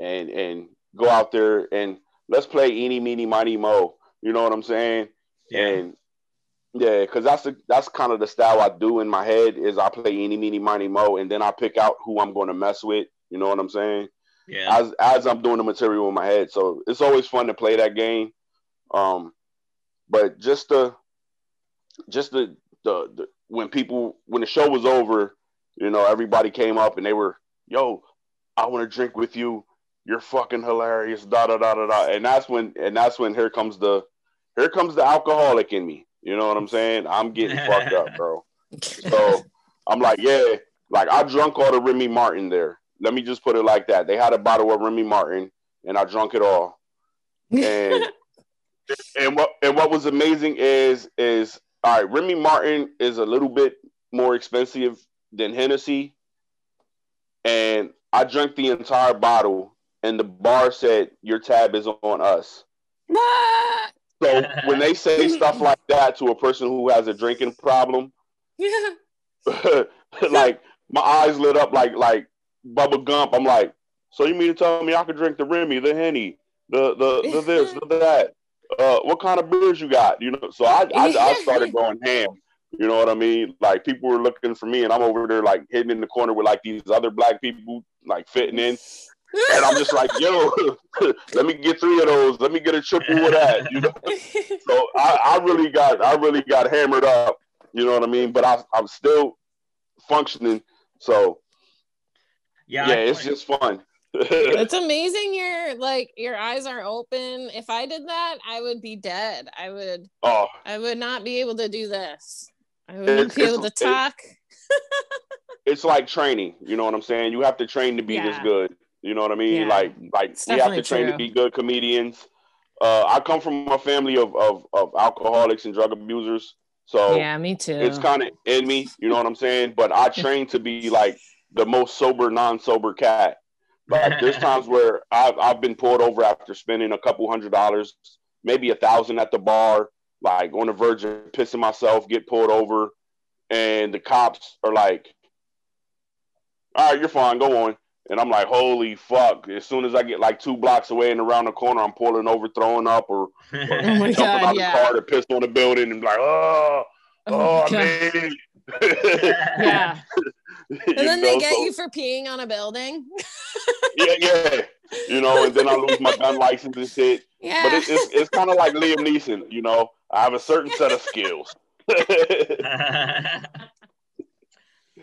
and and go out there and let's play eeny meeny miny mo. You know what I'm saying? Yeah. And yeah, because that's the that's kind of the style I do in my head is I play eeny meeny miny mo, and then I pick out who I'm going to mess with. You know what I'm saying? Yeah. As as I'm doing the material in my head, so it's always fun to play that game. Um, but just the just the the, the when people when the show was over, you know, everybody came up and they were, "Yo, I want to drink with you. You're fucking hilarious." Da da da da da. And that's when and that's when here comes the here comes the alcoholic in me. You know what I'm saying? I'm getting fucked up, bro. So I'm like, yeah, like I drunk all the Remy Martin there. Let me just put it like that. They had a bottle of Remy Martin, and I drunk it all. And and what and what was amazing is is all right. Remy Martin is a little bit more expensive than Hennessy, and I drank the entire bottle, and the bar said your tab is on us. So when they say stuff like that to a person who has a drinking problem, Yeah. like my eyes lit up like like Bubba Gump. I'm like, so you mean to tell me I could drink the Remy, the Henny, the the the this, the that? Uh, what kind of beers you got? You know, so I I, I started going ham. You know what I mean? Like people were looking for me, and I'm over there like hidden in the corner with like these other black people like fitting in, and I'm just like, yo, let me get three of those. Let me get a triple with that. You know, so I, I really got I really got hammered up. You know what I mean? But I I'm still functioning. So Yeah, yeah, I it's just fun. it's amazing your like your eyes are open. If I did that, I would be dead. I would oh, I would not be able to do this. I wouldn't be able to it's- talk. it's like training. You know what I'm saying? You have to train to be this good. You know what I mean? Yeah. Like like we have to train to be good comedians. Uh, I come from a family of, of of alcoholics and drug abusers, so yeah, me too. it's kind of in me. You know what I'm saying? But I train to be like the most sober, non-sober cat. Like there's times where I've I've been pulled over after spending a couple hundred dollars, maybe a thousand at the bar, like on the verge of pissing myself, get pulled over, and the cops are like, "All right, you're fine, go on." And I'm like, "Holy fuck!" As soon as I get like two blocks away and around the corner, I'm pulling over, throwing up, or oh my jumping god, out yeah. the car to piss on the building, and be like, "Oh, Oh oh, my I made it." Yeah. And then they get so- you for peeing on a building. yeah, yeah. You know, and then I lose my gun license and shit. Yeah. But it, it's it's kind of like Liam Neeson. You know, I have a certain set of skills.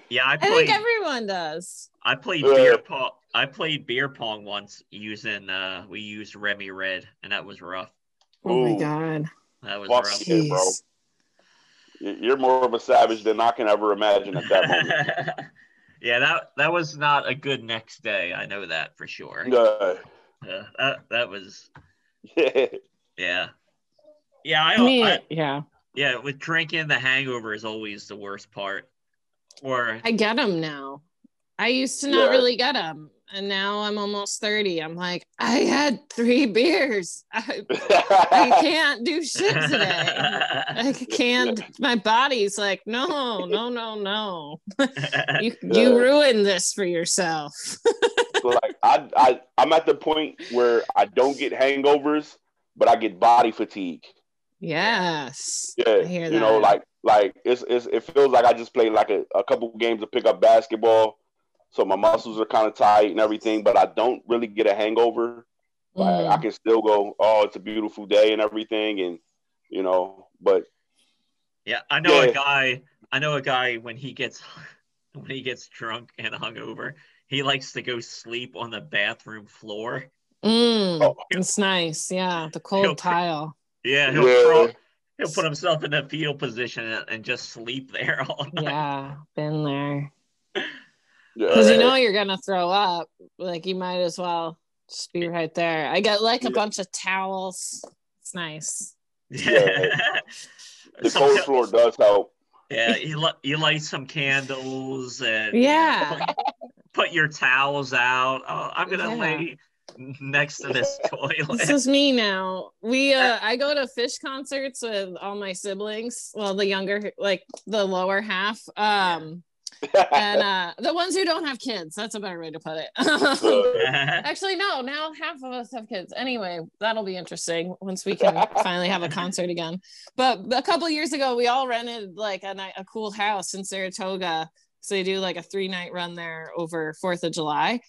Yeah, I I think everyone does. I played Uh, beer pong. I played beer pong once using. uh We used Remy Red, and that was rough. Oh my god. That was Fuck rough. Yeah, bro. You're more of a savage than I can ever imagine at that moment. yeah, that that was not a good next day. I know that for sure. Uh, Uh, that that was yeah. yeah, yeah. I, I mean, I yeah. yeah with drinking, the hangover is always the worst part. Or I get them now. I used to not Yeah. really get them. And now I'm almost 30. I'm like, I had three beers. I, I can't do shit today. I can't. My body's like, no, no, no, no. You Yeah. you ruined this for yourself. like I, I I'm at the point where I don't get hangovers, but I get body fatigue. Yes. Yeah, I hear you know, like like it's, it's it feels like I just played like a, a couple games of pickup basketball, so my muscles are kind of tight and everything, but I don't really get a hangover. Like, I Mm. can still go, oh, it's a beautiful day and everything, and you know, but yeah, I know Yeah. a guy. I know a guy when he gets when he gets drunk and hungover, he likes to go sleep on the bathroom floor. Mm, Oh. it's nice. Yeah. The He'll- cold tile. Yeah, he'll, Yeah. crawl- he'll put himself in a fetal position and, and just sleep there all night. Yeah. Been there. Because you know you're gonna throw up. Like you might as well just be right there. I got like a bunch of towels. It's nice. Yeah. the cold floor does help. Yeah, you, li- you light some candles and Yeah. put your towels out. Oh, I'm gonna Yeah. lay next to this toilet. This is me now. We uh I go to Phish concerts with all my siblings. Well, the younger like the lower half. Um and uh the ones who don't have kids. That's a better way to put it. Actually, no, now half of us have kids. Anyway, that'll be interesting once we can finally have a concert again. But a couple years ago, we all rented like a night, a cool house in Saratoga. So they do like a three night run there over Fourth of July,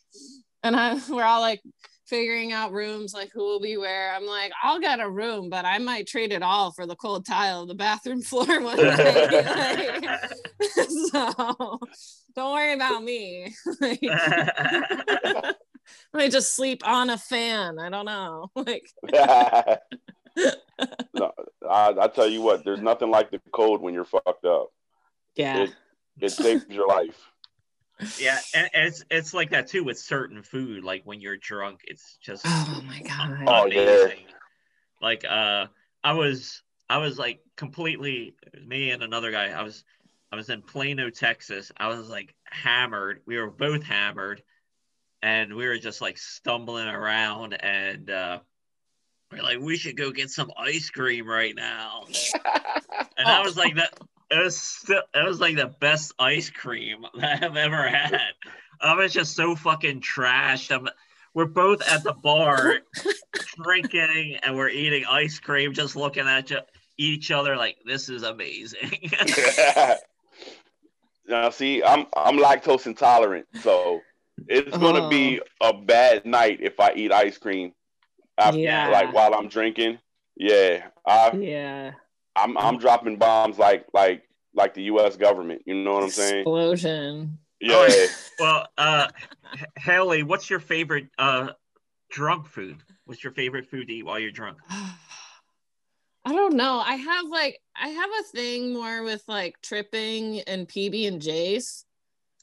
and I, we're all like figuring out rooms, like who will be where. I'm like, I'll get a room, but I might trade it all for the cold tile of the bathroom floor one day. Like, so don't worry about me. Like, I might just sleep on a fan. I don't know. Like, no, I, I tell you what, there's nothing like the cold when you're fucked up. yeah. It, it saves your life. Yeah, and it's it's like that too with certain food. Like when you're drunk, it's just Oh my god. Oh, yeah. Like uh, I was I was like completely me and another guy. I was I was in Plano, Texas. I was like hammered. We were both hammered, and we were just like stumbling around. And uh, we're like, we should go get some ice cream right now. And I was like that. It was still, it was like the best ice cream that I've ever had. I was just so fucking trashed. I'm, we're both at the bar drinking and we're eating ice cream, just looking at you, each other like this is amazing. now, see, I'm I'm lactose intolerant, so it's gonna be oh. a bad night if I eat ice cream. After, Yeah. like while I'm drinking. Yeah, I Yeah. I'm I'm dropping bombs like like like the U.S. government. You know what I'm saying? Explosion. Yeah. well, uh, Hallie, what's your favorite uh, drunk food? What's your favorite food to eat while you're drunk? I don't know. I have like I have a thing more with like tripping and PB and J's.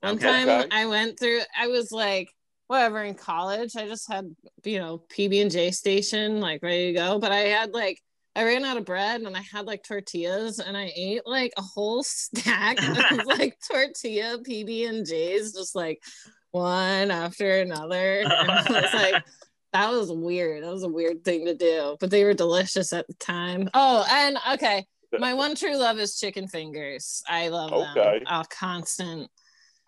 One Okay. time Okay. I went through I was like whatever in college. I just had you know PB and J station like ready to go, but I had like I ran out of bread and I had like tortillas and I ate like a whole stack of like tortilla PB and J's just like one after another. And I was like that was weird. That was a weird thing to do, but they were delicious at the time. Oh, and okay, my one true love is chicken fingers. I love Okay. them. Oh, constant.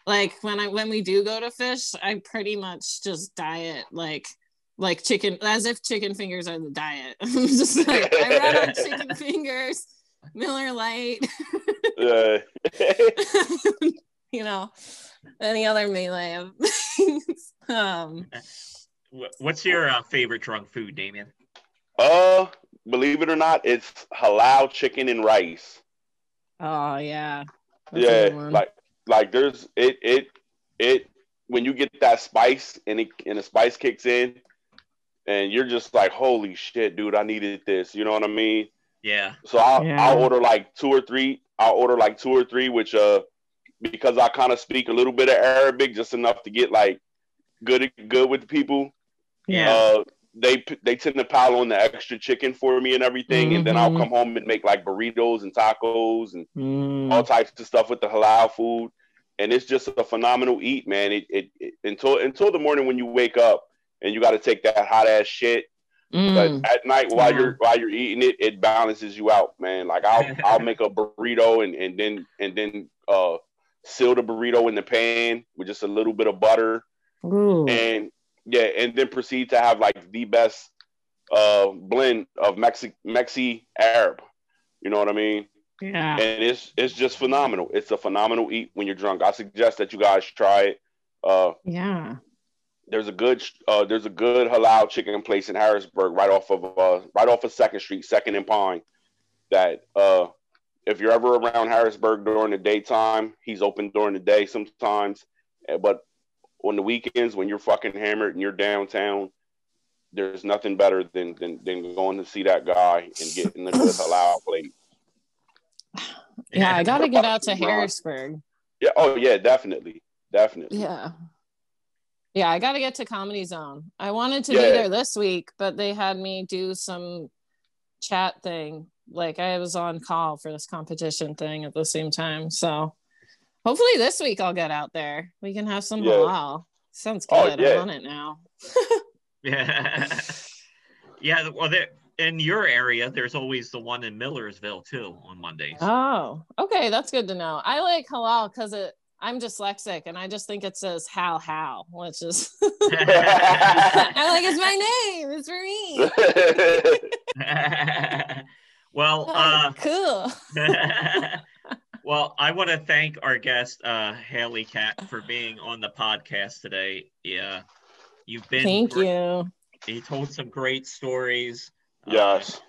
Like when I when we do go to Phish, I pretty much just diet like like chicken as if chicken fingers are the diet. I'm just like I run on chicken fingers, Miller Lite, Yeah. you know, any other melee of things. um What's your uh, favorite drunk food, Damien? uh, believe it or not, it's halal chicken and rice. oh yeah. That's yeah, like like there's it it it when you get that spice and it and the spice kicks in, and you're just like, holy shit, dude, I needed this. You know what I mean? Yeah. So I'll, Yeah. I'll order like two or three. I'll order like two or three, which uh, because I kind of speak a little bit of Arabic, just enough to get like good good with the people. yeah. Uh, they they tend to pile on the extra chicken for me and everything, and then I'll Mhm. come home and make like burritos and tacos and Mm. all types of stuff with the halal food, and it's just a phenomenal eat, man. It, it, it until until the morning when you wake up and you got to take that hot ass shit, Mm. but at night while you're while you're eating it, it balances you out, man. Like I'll I'll make a burrito and and then and then uh seal the burrito in the pan with just a little bit of butter Ooh. and yeah, and then proceed to have like the best uh blend of Mexi Mexi Arab. You know what I mean? yeah. and it's it's just phenomenal. It's a phenomenal eat when you're drunk. I suggest that you guys try it. Uh, Yeah. There's a good uh, there's a good halal chicken place in Harrisburg, right off of uh, right off of Second Street, Second and Pine. That uh, if you're ever around Harrisburg during the daytime, he's open during the day sometimes, Eh, but on the weekends when you're fucking hammered and you're downtown. There's nothing better than, than than going to see that guy and getting a good halal plate. Yeah. I got to get out to Harrisburg. Yeah. Oh yeah. Definitely. Definitely. Yeah. Yeah. I got to get to Comedy Zone. I wanted to Yeah. be there this week, but they had me do some chat thing. Like I was on call for this competition thing at the same time. So hopefully this week I'll get out there. We can have some Yeah. halal. Sounds Oh, good. yeah. I'm on it now. Yeah. yeah. Well, there in your area, there's always the one in Millersville too on Mondays. Oh, okay, that's good to know. I like halal because it. I'm dyslexic, and I just think it says how how, which is I'm like it's my name. It's for me. well, uh, cool. well, I want to thank our guest, uh, Hallie Cat, for being on the podcast today. Yeah, you've been. Thank great- you. He told some great stories. Uh, Yes.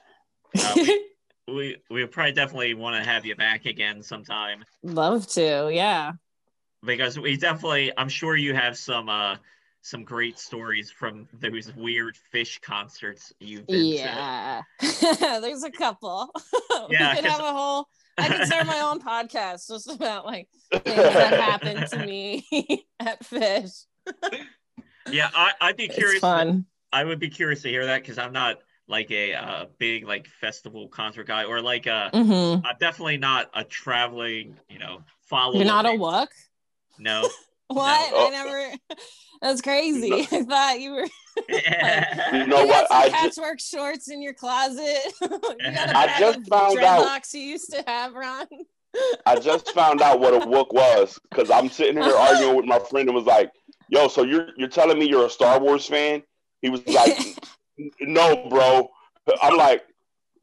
uh, we, we we probably definitely want to have you back again sometime Love to. Yeah. Because we definitely. I'm sure you have some uh some great stories from those weird Phish concerts you've been to. Yeah, there's a couple. Yeah, we could 'cause- have a whole. I could start my own podcast just about like things that happened to me at Phish. Yeah, I, I'd be It's curious. fun. I would be curious to hear that because I'm not like a uh, big like festival concert guy or like a. hmm I'm definitely not a traveling, you know, follow. You're not a along. Wook. No. What? Oh. I never. That's crazy. No. I thought you were. You know you what? got I some just, patchwork shorts in your closet. you got a I just of found out- you used to have, Ron. I just found out what a wook was because I'm sitting here arguing with my friend and was like, "Yo, so you're you're telling me you're a Star Wars fan?" He was like, "No, bro." I'm like,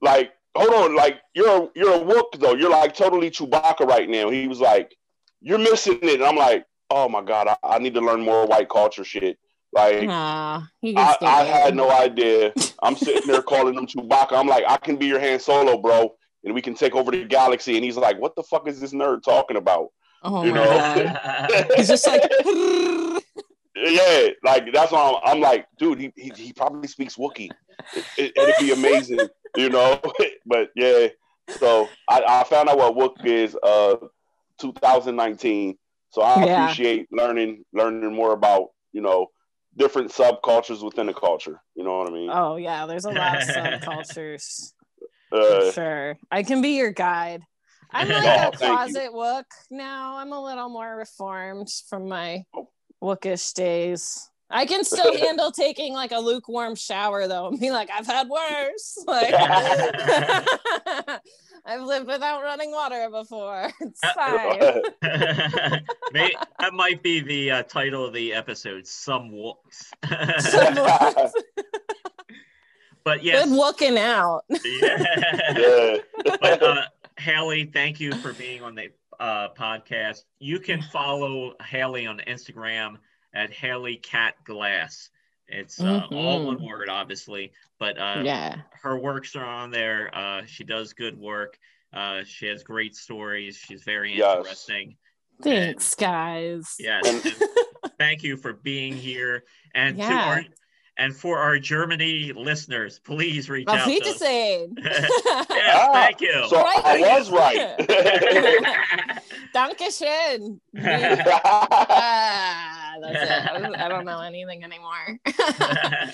like, hold on, like you're a, you're a wook though. You're like totally Chewbacca right now. He was like, "You're missing it," and I'm like, "Oh my god, I, I need to learn more white culture shit." Like, he I, I had no idea. I'm sitting there calling him Chewbacca. I'm like, I can be your Han Solo, bro, and we can take over the galaxy. And he's like, What the fuck is this nerd talking about? Oh you my know. god. He's just like Yeah, like that's why I'm, I'm like, dude, he, he he probably speaks Wookiee. It, it, it'd be amazing, you know. but yeah, so I, I found out what Wook is, uh, 2019. So I Yeah. appreciate learning learning more about you know different subcultures within the culture. You know what I mean? Oh yeah, there's a lot of subcultures. Uh, for sure. I can be your guide. I'm like Oh, a closet wook now. I'm a little more reformed from my wookish days. I can still handle taking like a lukewarm shower though and be like, I've had worse. Like I've lived without running water before. It's fine. May, that might be the uh, title of the episode. Some wooks. but yes, Good looking out. yeah. yeah. but uh, Hallie, thank you for being on the uh, podcast. You can follow Hallie on Instagram at Hallie Cat Glass. It's uh, all Mhm. one word, obviously, but uh, Yeah. her works are on there. Uh, she does good work. Uh, she has great stories. She's very Yes. interesting. Thanks, guys. Yes. And- and thank you for being here. And to our and for our Germany listeners, please reach Auf out. To us. Yes, Ah, thank you. So I was right. Dankeschön. ah, that's it. I don't- know anything anymore.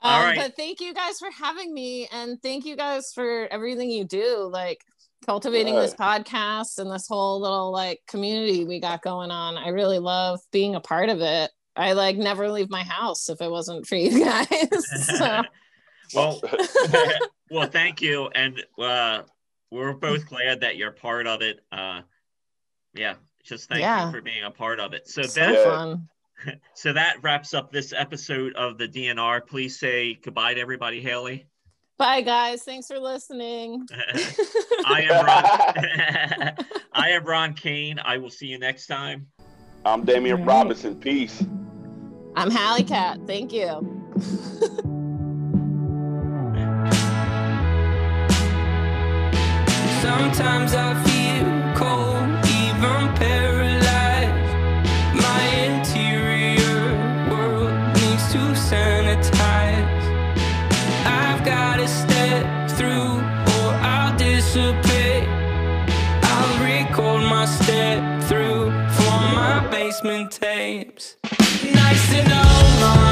All um, right. But thank you guys for having me, and thank you guys for everything you do, like cultivating this podcast and this whole little like community we got going on. I really love being a part of it. I like never leave my house if it wasn't for you guys. so, well, well, thank you, and uh, we're both glad that you're part of it. Uh, yeah, just thank Yeah. you for being a part of it. So so that Yeah. fun. so that wraps up this episode of the DNR. Please say goodbye to everybody, Hallie. Bye, guys. Thanks for listening. I am Ron. I am Ron Kane. I will see you next time. I'm Damien All right. Robinson. Peace. I'm Hallie Cat. Thank you. Sometimes I feel basement tapes. Nice to know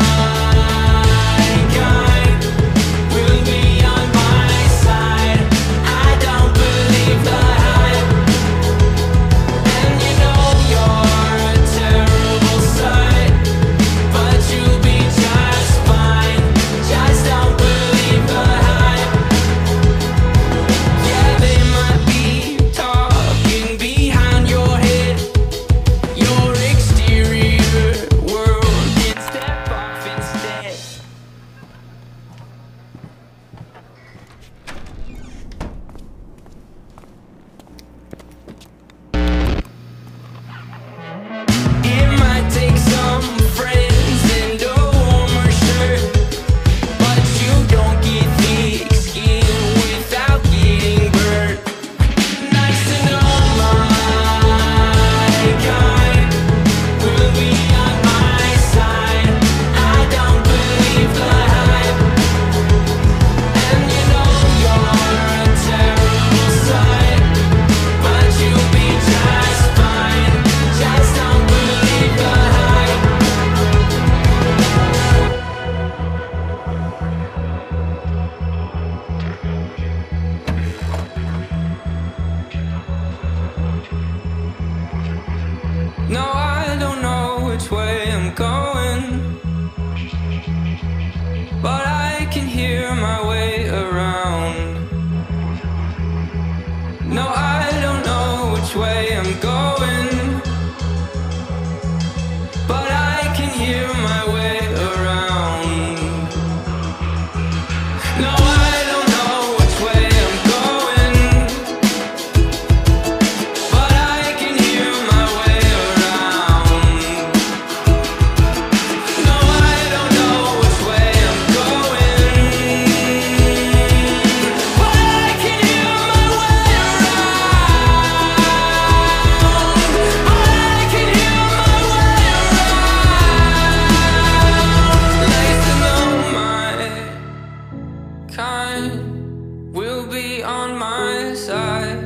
time will be on my side.